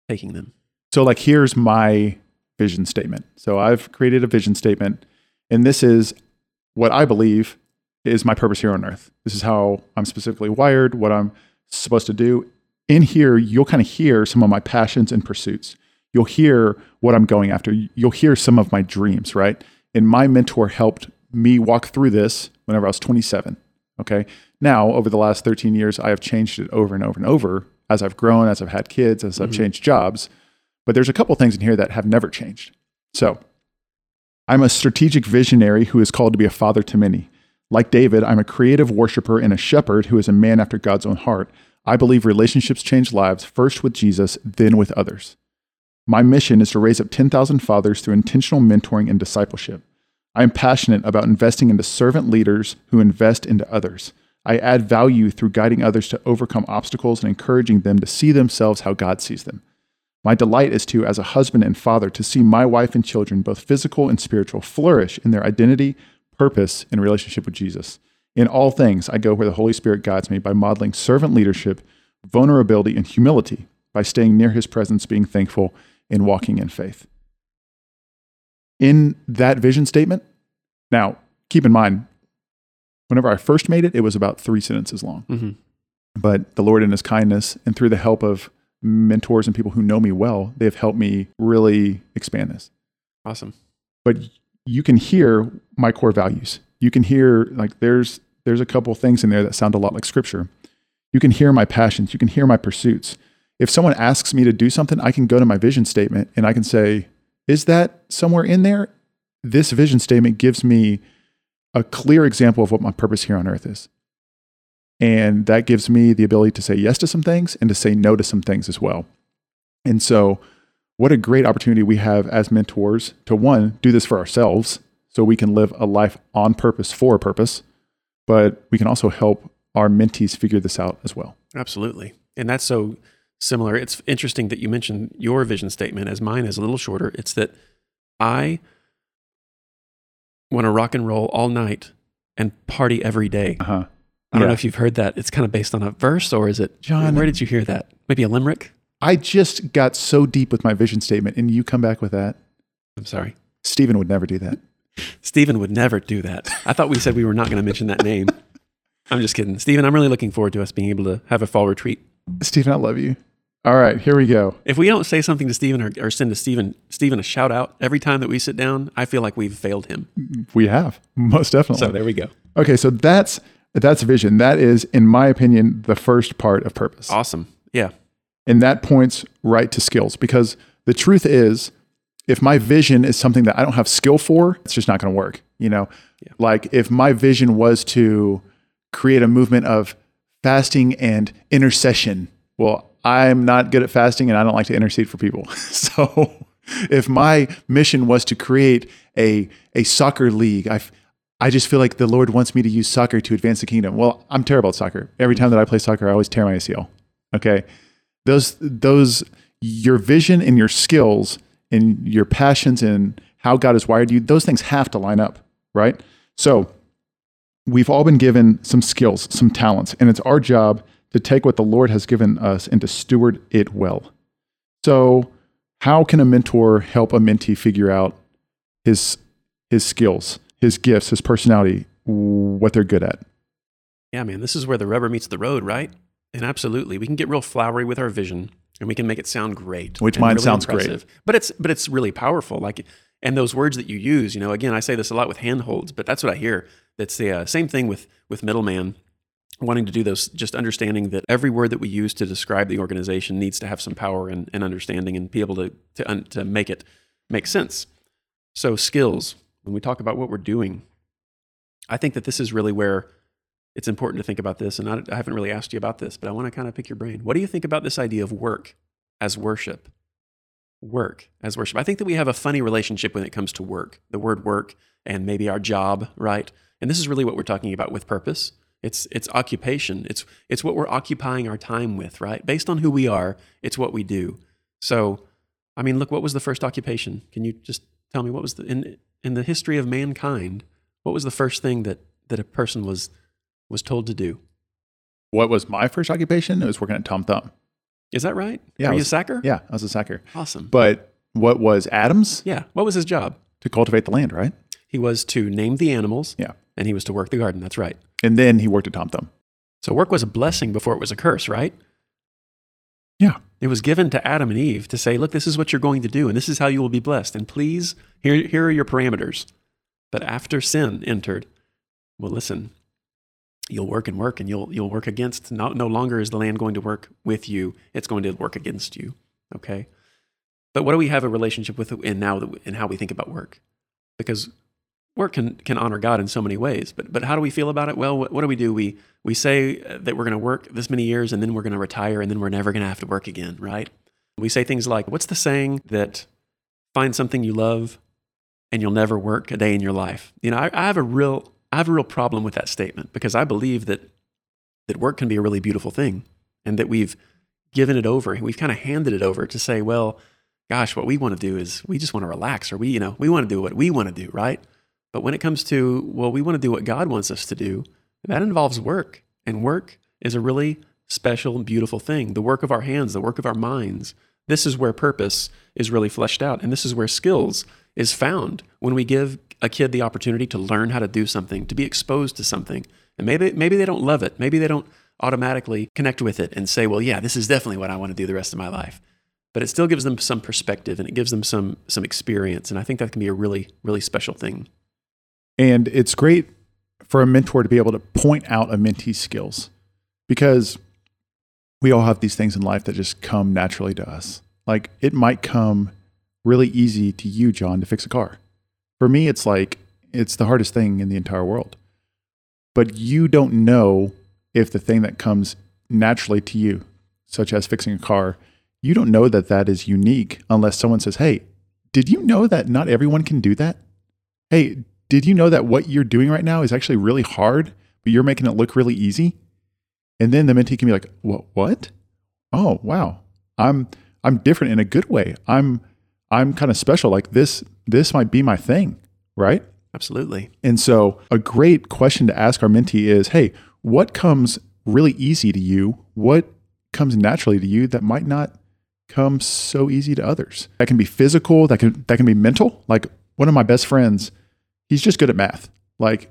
Speaker 2: taking them.
Speaker 1: So like here's my vision statement. So I've created a vision statement and this is what I believe is my purpose here on earth. This is how I'm specifically wired, what I'm supposed to do. In here, you'll kind of hear some of my passions and pursuits. You'll hear what I'm going after. You'll hear some of my dreams, right? And my mentor helped me walk through this whenever I was 27. Okay. Now, over the last 13 years, I have changed it over and over and over as I've grown, as I've had kids, as I've mm-hmm. changed jobs. But there's a couple things in here that have never changed. So I'm a strategic visionary who is called to be a father to many. Like David, I'm a creative worshiper and a shepherd who is a man after God's own heart. I believe relationships change lives, first with Jesus, then with others. My mission is to raise up 10,000 fathers through intentional mentoring and discipleship. I am passionate about investing into servant leaders who invest into others. I add value through guiding others to overcome obstacles and encouraging them to see themselves how God sees them. My delight is to, as a husband and father, to see my wife and children, both physical and spiritual, flourish in their identity, purpose and relationship with Jesus. In all things, I go where the Holy Spirit guides me by modeling servant leadership, vulnerability, and humility, by staying near his presence, being thankful, and walking in faith. In that vision statement, now keep in mind, whenever I first made it, it was about three sentences long.
Speaker 2: Mm-hmm.
Speaker 1: But the Lord, in his kindness, and through the help of mentors and people who know me well, they have helped me really expand this.
Speaker 2: Awesome.
Speaker 1: But you can hear my core values. You can hear like there's there's a couple things in there that sound a lot like scripture. You can hear my passions, you can hear my pursuits. If someone asks me to do something, I can go to my vision statement and I can say, is that somewhere in there? This vision statement gives me a clear example of what my purpose here on earth is. And that gives me the ability to say yes to some things and to say no to some things as well. And so, what a great opportunity we have as mentors to one, do this for ourselves so we can live a life on purpose for a purpose, but we can also help our mentees figure this out as well.
Speaker 2: Absolutely. And that's so similar. It's interesting that you mentioned your vision statement as mine is a little shorter. It's that I want to rock and roll all night and party every day.
Speaker 1: Uh-huh.
Speaker 2: I don't know if you've heard that. It's kind of based on a verse or is it
Speaker 1: John-
Speaker 2: Where did you hear that? Maybe a limerick?
Speaker 1: I just got so deep with my vision statement and you come back with that.
Speaker 2: I'm sorry.
Speaker 1: Stephen would never do that.
Speaker 2: Stephen would never do that. I thought we said we were not going to mention that name. I'm just kidding. Stephen, I'm really looking forward to us being able to have a fall retreat.
Speaker 1: Stephen, I love you. All right, here we go.
Speaker 2: If we don't say something to Stephen or, or send to Stephen, Stephen a shout out every time that we sit down, I feel like we've failed him.
Speaker 1: We have most definitely.
Speaker 2: So there we go.
Speaker 1: Okay, so that's that's vision. That is, in my opinion, the first part of purpose,
Speaker 2: Awesome. Yeah.
Speaker 1: and that points right to skills. Because the truth is, if my vision is something that I don't have skill for, it's just not going to work. You know,
Speaker 2: Yeah.
Speaker 1: like if my vision was to create a movement of fasting and intercession, well, I'm not good at fasting, and I don't like to intercede for people. *laughs* so, if my mission was to create a a soccer league, I I just feel like the Lord wants me to use soccer to advance the kingdom. Well, I'm terrible at soccer. Every time that I play soccer, I always tear my ACL. Okay. Those those your vision and your skills and your passions and how God has wired you, those things have to line up, right? So we've all been given some skills, some talents, and it's our job to take what the Lord has given us and to steward it well. So how can a mentor help a mentee figure out his his skills, his gifts, his personality, what they're good at?
Speaker 2: Yeah, man, this is where the rubber meets the road, right? And absolutely, we can get real flowery with our vision and we can make it sound great.
Speaker 1: Which mine sounds great.
Speaker 2: But it's but it's really powerful. Like and those words that you use, you know, again, I say this a lot with handholds, but that's what I hear. That's the uh, same thing with with middleman wanting to do those just understanding that every word that we use to describe the organization needs to have some power and, and understanding and be able to to, un, to make it make sense so skills when we talk about what we're doing i think that this is really where it's important to think about this and I, I haven't really asked you about this but i want to kind of pick your brain what do you think about this idea of work as worship work as worship i think that we have a funny relationship when it comes to work the word work and maybe our job right and this is really what we're talking about with purpose it's it's occupation. It's it's what we're occupying our time with, right? Based on who we are, it's what we do. So, I mean, look, what was the first occupation? Can you just tell me what was the in in the history of mankind? What was the first thing that that a person was was told to do?
Speaker 1: What was my first occupation? It was working at Tom Thumb.
Speaker 2: Is that right?
Speaker 1: Yeah,
Speaker 2: Are
Speaker 1: I
Speaker 2: you a sacker?
Speaker 1: Yeah, I was a sacker.
Speaker 2: Awesome.
Speaker 1: But what was Adam's?
Speaker 2: Yeah. What was his job?
Speaker 1: To cultivate the land, right?
Speaker 2: He was to name the animals.
Speaker 1: Yeah.
Speaker 2: And he was to work the garden. That's right.
Speaker 1: And then he worked at Tom Thumb.
Speaker 2: So work was a blessing before it was a curse, right?
Speaker 1: Yeah.
Speaker 2: It was given to Adam and Eve to say, look, this is what you're going to do, and this is how you will be blessed. And please, here, here are your parameters. But after sin entered, well, listen, you'll work and work, and you'll, you'll work against. No, no longer is the land going to work with you, it's going to work against you. Okay? But what do we have a relationship with in now in how we think about work? Because work can, can honor God in so many ways. But, but how do we feel about it? Well, what, what do we do? We, we say that we're going to work this many years and then we're going to retire and then we're never going to have to work again, right? We say things like, what's the saying that find something you love and you'll never work a day in your life? You know, I, I have a real, I have a real problem with that statement because I believe that, that work can be a really beautiful thing and that we've given it over. We've kind of handed it over to say, well, gosh, what we want to do is we just want to relax or we, you know, we want to do what we want to do, right? But when it comes to, well, we want to do what God wants us to do, that involves work. And work is a really special, and beautiful thing. The work of our hands, the work of our minds. This is where purpose is really fleshed out. And this is where skills is found when we give a kid the opportunity to learn how to do something, to be exposed to something. And maybe maybe they don't love it. Maybe they don't automatically connect with it and say, "Well, yeah, this is definitely what I want to do the rest of my life." But it still gives them some perspective and it gives them some some experience, and I think that can be a really really special thing.
Speaker 1: And it's great for a mentor to be able to point out a mentee's skills because we all have these things in life that just come naturally to us. Like it might come really easy to you, John, to fix a car. For me, it's like it's the hardest thing in the entire world. But you don't know if the thing that comes naturally to you, such as fixing a car, you don't know that that is unique unless someone says, Hey, did you know that not everyone can do that? Hey, did you know that what you're doing right now is actually really hard, but you're making it look really easy? And then the mentee can be like, "What? What? Oh, wow! I'm I'm different in a good way. I'm I'm kind of special. Like this this might be my thing, right?
Speaker 2: Absolutely.
Speaker 1: And so, a great question to ask our mentee is, "Hey, what comes really easy to you? What comes naturally to you that might not come so easy to others? That can be physical. That can that can be mental. Like one of my best friends, he's just good at math. Like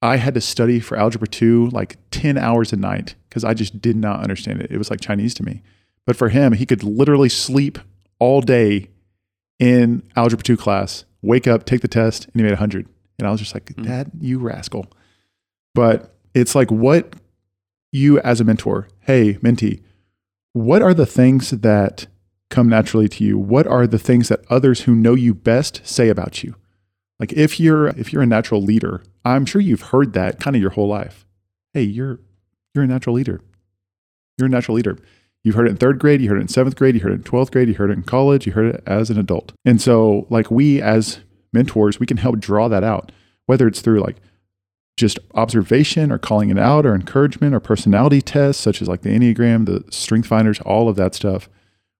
Speaker 1: I had to study for algebra 2 like 10 hours a night because I just did not understand it. It was like Chinese to me. But for him, he could literally sleep all day in algebra 2 class, wake up, take the test, and he made 100. And I was just like,
Speaker 2: Mm.
Speaker 1: Dad, you rascal. But it's like what you as a mentor, hey, mentee, what are the things that come naturally to you? What are the things that others who know you best say about you? Like if you're if you're a natural leader, I'm sure you've heard that kind of your whole life. Hey, you're you're a natural leader. You're a natural leader. You've heard it in third grade, you heard it in seventh grade, you heard it in 12th grade, you heard it in college, you heard it as an adult. And so, like, we as mentors, we can help draw that out, whether it's through like just observation or calling it out or encouragement or personality tests, such as like the Enneagram, the Strength Finders, all of that stuff.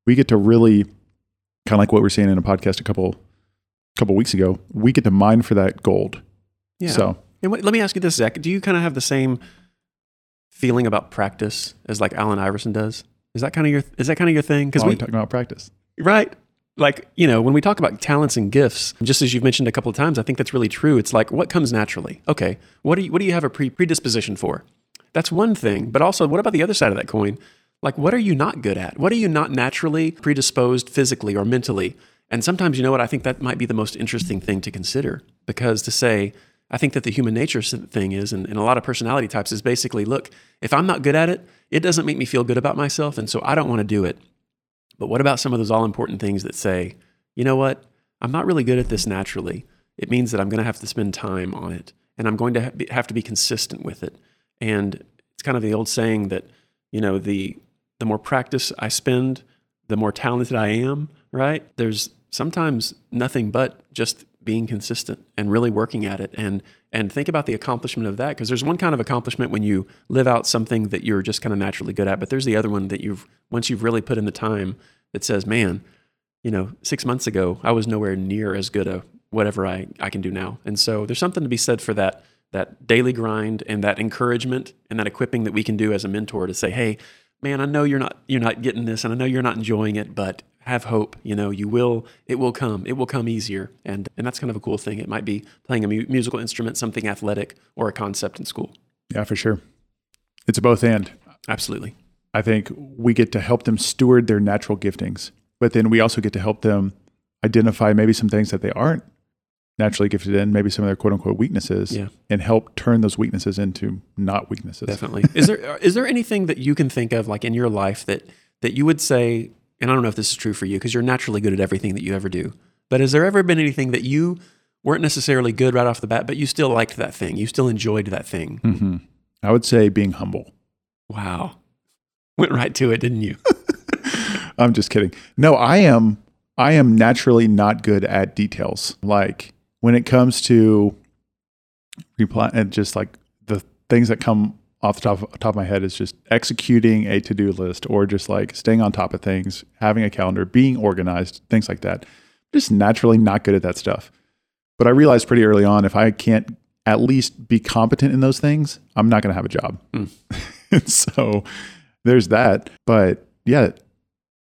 Speaker 1: We get to really kind of like what we we're saying in a podcast a couple couple weeks ago. We get to mine for that gold.
Speaker 2: Yeah.
Speaker 1: So
Speaker 2: And what, let me ask you this, Zach. Do you kind of have the same feeling about practice as like Allen Iverson does? Is that kind of your is that kind of your thing?
Speaker 1: because we oh,
Speaker 2: we
Speaker 1: talking about practice.
Speaker 2: right, like you know, when we talk about talents and gifts, just as you've mentioned a couple of times, I think that's really true. It's like what comes naturally. Okay, what do you what do you have a pre- predisposition for? That's one thing. But also, what about the other side of that coin? Like, what are you not good at? What are you not naturally predisposed physically or mentally? And sometimes, you know what? I think that might be the most interesting thing to consider because to say, I think that the human nature thing is, and, and a lot of personality types is basically look, if I'm not good at it, it doesn't make me feel good about myself. And so I don't want to do it. But what about some of those all important things that say, you know what? I'm not really good at this naturally. It means that I'm going to have to spend time on it and I'm going to have to be consistent with it. And it's kind of the old saying that, you know, the, the more practice I spend, the more talented I am, right? There's sometimes nothing but just being consistent and really working at it. And and think about the accomplishment of that because there's one kind of accomplishment when you live out something that you're just kind of naturally good at but there's the other one that you've once you've really put in the time that says man you know 6 months ago I was nowhere near as good a whatever I I can do now. And so there's something to be said for that that daily grind and that encouragement and that equipping that we can do as a mentor to say hey man I know you're not you're not getting this and I know you're not enjoying it but have hope you know you will it will come it will come easier and and that's kind of a cool thing it might be playing a mu- musical instrument something athletic or a concept in school
Speaker 1: Yeah, for sure. It's a both and.
Speaker 2: absolutely
Speaker 1: I think we get to help them steward their natural giftings, but then we also get to help them identify maybe some things that they aren't naturally gifted in, maybe some of their quote unquote weaknesses,
Speaker 2: Yeah.
Speaker 1: and help turn those weaknesses into not weaknesses.
Speaker 2: definitely is there *laughs* is there anything that you can think of like in your life that that you would say and i don't know if this is true for you because you're naturally good at everything that you ever do but has there ever been anything that you weren't necessarily good right off the bat but you still liked that thing you still enjoyed that thing
Speaker 1: hmm I would say being humble.
Speaker 2: wow went right to it didn't you *laughs*
Speaker 1: I'm just kidding. No, I am. I am naturally not good at details. Like when it comes to reply and just like the things that come off the top, top of my head is just executing a to do list or just like staying on top of things, having a calendar, being organized, things like that. Just naturally not good at that stuff. But I realized pretty early on if I can't at least be competent in those things, I'm not going to have a job.
Speaker 2: Mm. *laughs*
Speaker 1: so there's that. But yeah,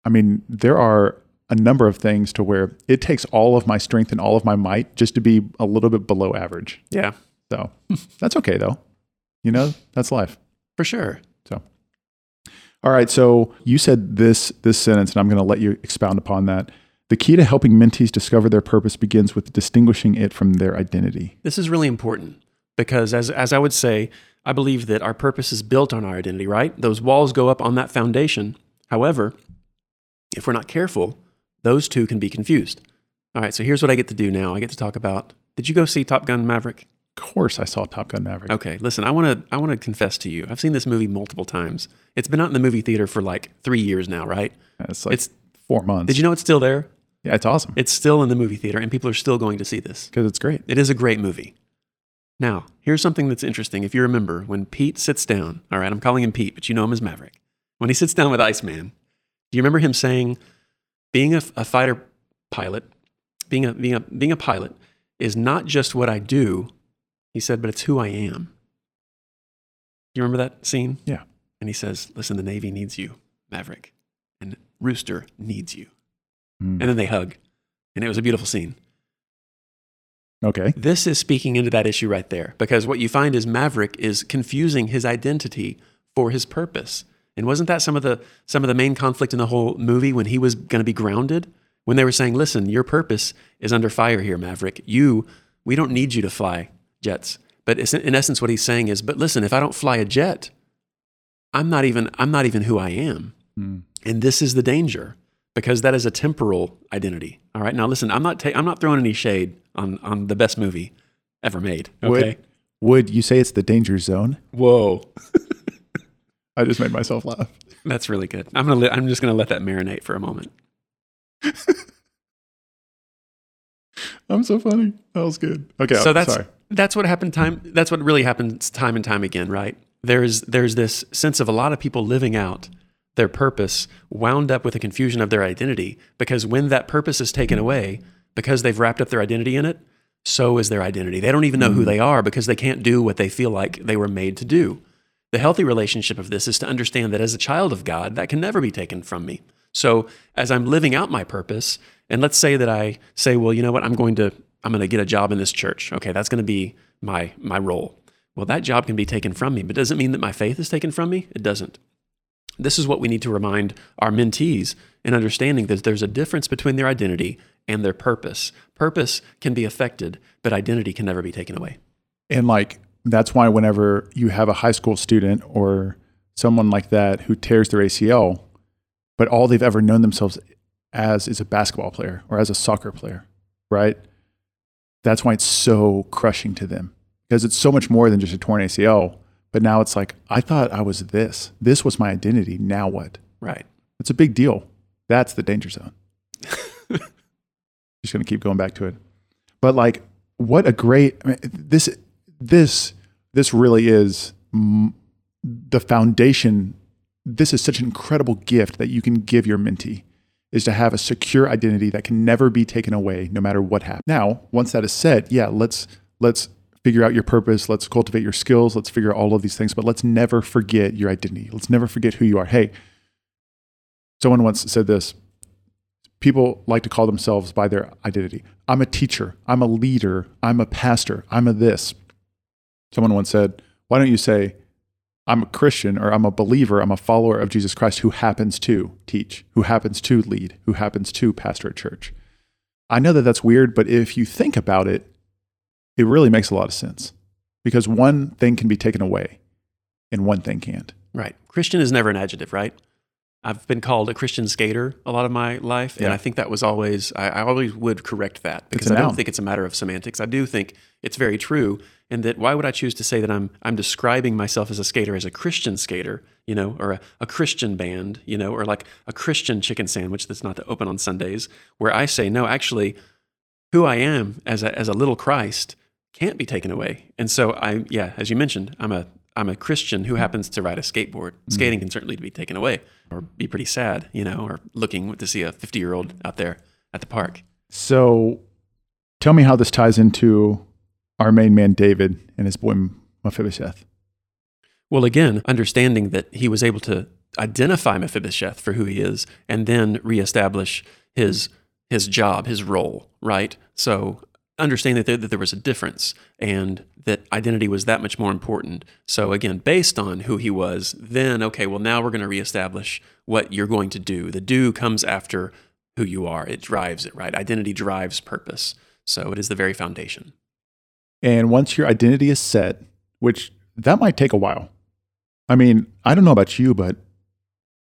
Speaker 1: I mean, there are a number of things to where it takes all of my strength and all of my might just to be a little bit below average.
Speaker 2: Yeah,
Speaker 1: So that's okay though. You know, that's life.
Speaker 2: for sure.
Speaker 1: So, all right. So you said this this sentence, and I'm going to let you expound upon that. The key to helping mentees discover their purpose begins with distinguishing it from their identity.
Speaker 2: This is really important because, as, as I would say, I believe that our purpose is built on our identity, right? Those walls go up on that foundation. However, if we're not careful, those two can be confused. All right, so here's what I get to do now. I get to talk about. Did you go see Top Gun Maverick?
Speaker 1: Of course, I saw Top Gun Maverick.
Speaker 2: Okay, listen, I want to I want to confess to you. I've seen this movie multiple times. It's been out in the movie theater for like 3 years now, right?
Speaker 1: It's like
Speaker 2: It's
Speaker 1: four months.
Speaker 2: Did you know it's still there?
Speaker 1: Yeah, it's awesome
Speaker 2: It's still in the movie theater and people are still going to see this.
Speaker 1: because it's great.
Speaker 2: It is a great movie. Now, here's something that's interesting. If you remember, when Pete sits down, all right, I'm calling him Pete, but you know him as Maverick. When he sits down with Iceman, do you remember him saying, being a, a fighter pilot, being a, being, a, being a pilot is not just what I do, he said, but it's who I am. You remember that scene?
Speaker 1: Yeah.
Speaker 2: And he says, listen, the Navy needs you, Maverick, and Rooster needs you.
Speaker 1: Mm.
Speaker 2: And then they hug. And it was a beautiful scene.
Speaker 1: Okay.
Speaker 2: This is speaking into that issue right there because what you find is Maverick is confusing his identity for his purpose. And wasn't that some of the some of the main conflict in the whole movie when he was going to be grounded? When they were saying, "Listen, your purpose is under fire here, Maverick. You, we don't need you to fly jets." But in essence, what he's saying is, "But listen, if I don't fly a jet, I'm not even I'm not even who I am."
Speaker 1: Mm.
Speaker 2: And this is the danger because that is a temporal identity. All right. Now listen, I'm not ta- I'm not throwing any shade on on the best movie ever made. Okay.
Speaker 1: Would, would you say it's the danger zone?
Speaker 2: Whoa. *laughs*
Speaker 1: I just made myself laugh.
Speaker 2: That's really good. I'm gonna let, I'm just gonna let that marinate for a moment. *laughs*
Speaker 1: I'm so funny. That was good. Okay.
Speaker 2: so that's
Speaker 1: sorry.
Speaker 2: that's what happened time that's what really happens time and time again, right? There's there's this sense of a lot of people living out their purpose wound up with a confusion of their identity because when that purpose is taken away because they've wrapped up their identity in it, so is their identity. They don't even know who mm. they are because they can't do what they feel like they were made to do. The healthy relationship of this is to understand that as a child of God, that can never be taken from me. So as I'm living out my purpose, and let's say that I say, well, you know what, I'm going to I'm going to get a job in this church. Okay, that's going to be my my role. Well, that job can be taken from me, but does it mean that my faith is taken from me? It doesn't. This is what we need to remind our mentees in understanding that there's a difference between their identity and their purpose. Purpose can be affected, but identity can never be taken away.
Speaker 1: And like that's why whenever you have a high school student or someone like that who tears their ACL, but all they've ever known themselves as is a basketball player or as a soccer player, right? That's why it's so crushing to them because it's so much more than just a torn ACL. But now it's like, I thought I was this. This was my identity. Now what?
Speaker 2: Right.
Speaker 1: It's a big deal. That's the danger zone. *laughs* Just going to keep going back to it. But like, what a great I mean, this this this really is mm, the foundation. This is such an incredible gift that you can give your mentee is to have a secure identity that can never be taken away no matter what happens. Now, once that is said, yeah, let's let's figure out your purpose, let's cultivate your skills, let's figure out all of these things, but let's never forget your identity. Let's never forget who you are. Hey, someone once said this people like to call themselves by their identity. I'm a teacher, I'm a leader, I'm a pastor, I'm a this. Someone once said, Why don't you say, I'm a Christian or I'm a believer, I'm a follower of Jesus Christ who happens to teach, who happens to lead, who happens to pastor a church? I know that that's weird, but if you think about it, it really makes a lot of sense because one thing can be taken away and one thing can't.
Speaker 2: Right. Christian is never an adjective, right? I've been called a Christian skater a lot of my life, and
Speaker 1: Yeah.
Speaker 2: I think that was always I, I always would correct that because I don't think it's a matter of semantics. I do think it's very true, and that why would I choose to say that I'm I'm describing myself as a skater as a Christian skater, you know, or a, a Christian band, you know, or like a Christian chicken sandwich that's not to open on Sundays, where I say no, actually, who I am as a as a little Christ can't be taken away, and so I yeah, as you mentioned, I'm a I'm a Christian who happens to ride a skateboard. Mm-hmm. Skating can certainly be taken away or be pretty sad, you know, or looking to see a 50 year old out there at the park.
Speaker 1: So Tell me how this ties into our main man David and his boy Mephibosheth.
Speaker 2: Well, again, understanding that he was able to identify Mephibosheth for who he is and then reestablish his his job, his role, right? So understanding that there, that there was a difference and that identity was that much more important. So again, based on who he was, then okay, well now we're going to reestablish what you're going to do. The do comes after who you are. It drives it, right? Identity drives purpose. So it is the very foundation.
Speaker 1: And once your identity is set, which that might take a while. I mean, I don't know about you, but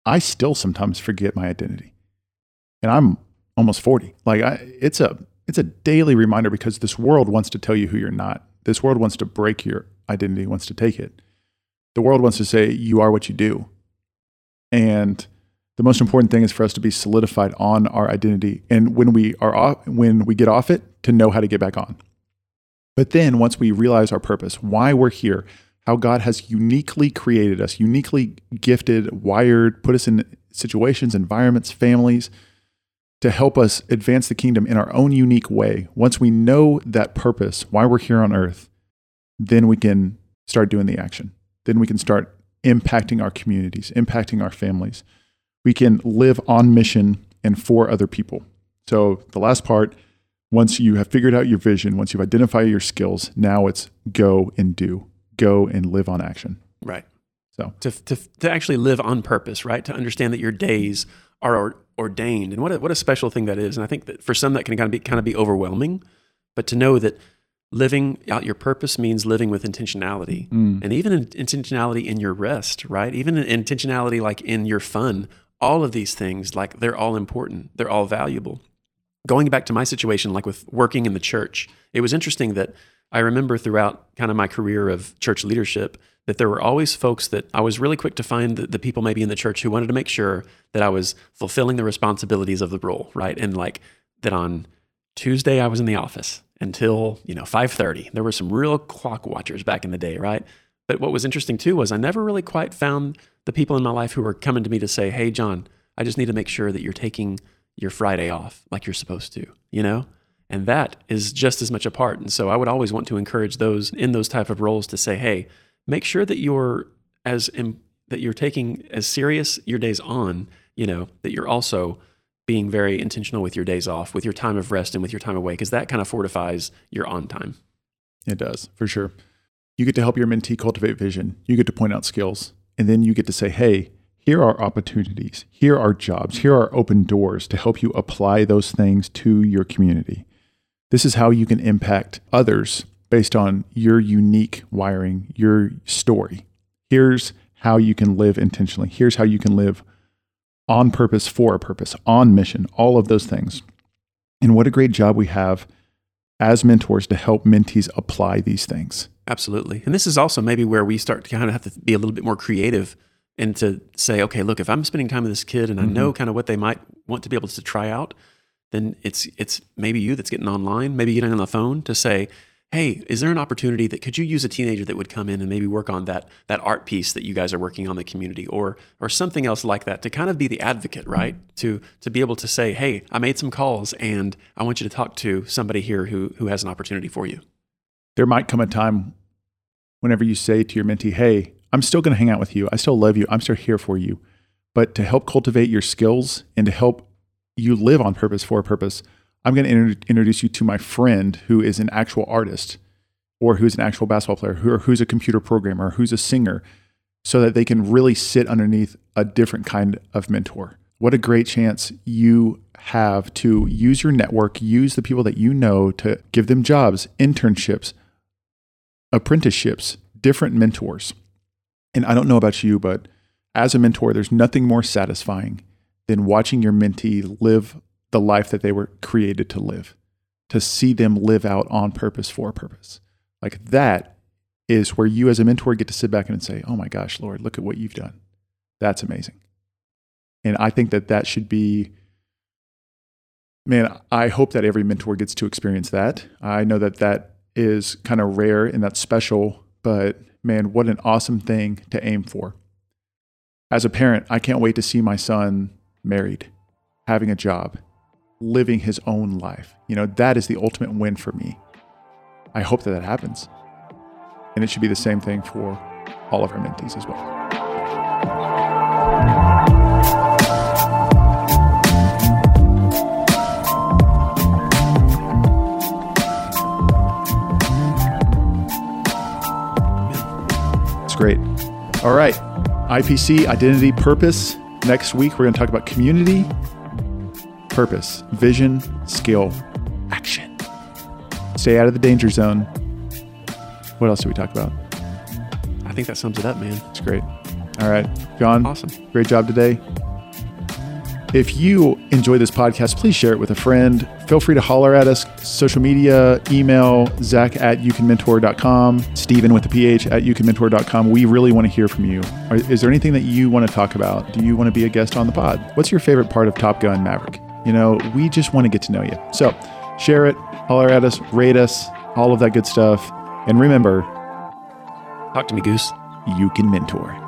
Speaker 1: I still sometimes forget my identity. And I'm almost 40. Like I, it's a it's a daily reminder because this world wants to tell you who you're not. This world wants to break your identity, wants to take it. The world wants to say you are what you do. And the most important thing is for us to be solidified on our identity and when we are off, when we get off it to know how to get back on. But then once we realize our purpose, why we're here, how God has uniquely created us, uniquely gifted, wired, put us in situations, environments, families to help us advance the kingdom in our own unique way. Once we know that purpose, why we're here on earth, then we can start doing the action. Then we can start impacting our communities, impacting our families. We can live on mission and for other people. So, the last part, once you have figured out your vision, once you've identified your skills, now it's go and do, go and live on action.
Speaker 2: Right.
Speaker 1: So,
Speaker 2: to, to, to actually live on purpose, right? To understand that your days are ordained and what a, what a special thing that is. And I think that for some that can kind of be, kind of be overwhelming, but to know that living out your purpose means living with intentionality
Speaker 1: Mm.
Speaker 2: and even in, intentionality in your rest, right? Even in intentionality like in your fun, all of these things, like they're all important. They're all valuable. Going back to my situation, like with working in the church, it was interesting that I remember throughout kind of my career of church leadership that there were always folks that I was really quick to find the, the people maybe in the church who wanted to make sure that I was fulfilling the responsibilities of the role, right? And like that on Tuesday I was in the office until, you know, 5:30. There were some real clock watchers back in the day, right? But what was interesting too was I never really quite found the people in my life who were coming to me to say, "Hey John, I just need to make sure that you're taking your Friday off like you're supposed to," you know? And that is just as much a part. And so I would always want to encourage those in those type of roles to say, "Hey, make sure that you're as im- that you're taking as serious your days on, you know, that you're also being very intentional with your days off, with your time of rest and with your time away because that kind of fortifies your on time."
Speaker 1: It does, for sure. You get to help your mentee cultivate vision. You get to point out skills. And then you get to say, hey, here are opportunities. Here are jobs. Here are open doors to help you apply those things to your community. This is how you can impact others based on your unique wiring, your story. Here's how you can live intentionally. Here's how you can live on purpose, for a purpose, on mission, all of those things. And what a great job we have as mentors to help mentees apply these things.
Speaker 2: Absolutely. And this is also maybe where we start to kind of have to be a little bit more creative and to say, okay, look, if I'm spending time with this kid and I know mm-hmm. kind of what they might want to be able to try out, then it's it's maybe you that's getting online, maybe getting on the phone to say, hey, is there an opportunity that could you use a teenager that would come in and maybe work on that that art piece that you guys are working on the community or or something else like that to kind of be the advocate, right? Mm-hmm. To to be able to say, hey, I made some calls and I want you to talk to somebody here who who has an opportunity for you.
Speaker 1: There might come a time whenever you say to your mentee, hey, I'm still going to hang out with you. I still love you. I'm still here for you. But to help cultivate your skills and to help you live on purpose for a purpose, I'm going to introduce you to my friend who is an actual artist or who's an actual basketball player who, or who's a computer programmer, who's a singer, so that they can really sit underneath a different kind of mentor. What a great chance you have to use your network, use the people that you know to give them jobs, internships, apprenticeships, different mentors. And I don't know about you, but as a mentor, there's nothing more satisfying than watching your mentee live the life that they were created to live, to see them live out on purpose for a purpose. Like that is where you as a mentor get to sit back and say, oh my gosh, Lord, look at what you've done. That's amazing. And I think that that should be, man, I hope that every mentor gets to experience that. I know that that is kind of rare and that's special, but man, what an awesome thing to aim for. As a parent, I can't wait to see my son married, having a job, living his own life. You know, that is the ultimate win for me. I hope that that happens. And it should be the same thing for all of our mentees as well. Great. All right. IPC, identity, purpose. Next week, we're going to talk about community, purpose, vision, skill, action. Stay out of the danger zone. What else do we talk about?
Speaker 2: I think that sums it up, man.
Speaker 1: It's great. All right. John,
Speaker 2: Awesome.
Speaker 1: great job today. If you enjoy this podcast, please share it with a friend. Feel free to holler at us, social media, email, zach at youcanmentor.com, Stephen with the PH at youcanmentor.com. We really want to hear from you. Is there anything that you want to talk about? Do you want to be a guest on the pod? What's your favorite part of Top Gun Maverick? You know, we just want to get to know you. So share it, holler at us, rate us, all of that good stuff. And remember,
Speaker 2: Talk to me, Goose.
Speaker 1: you can mentor.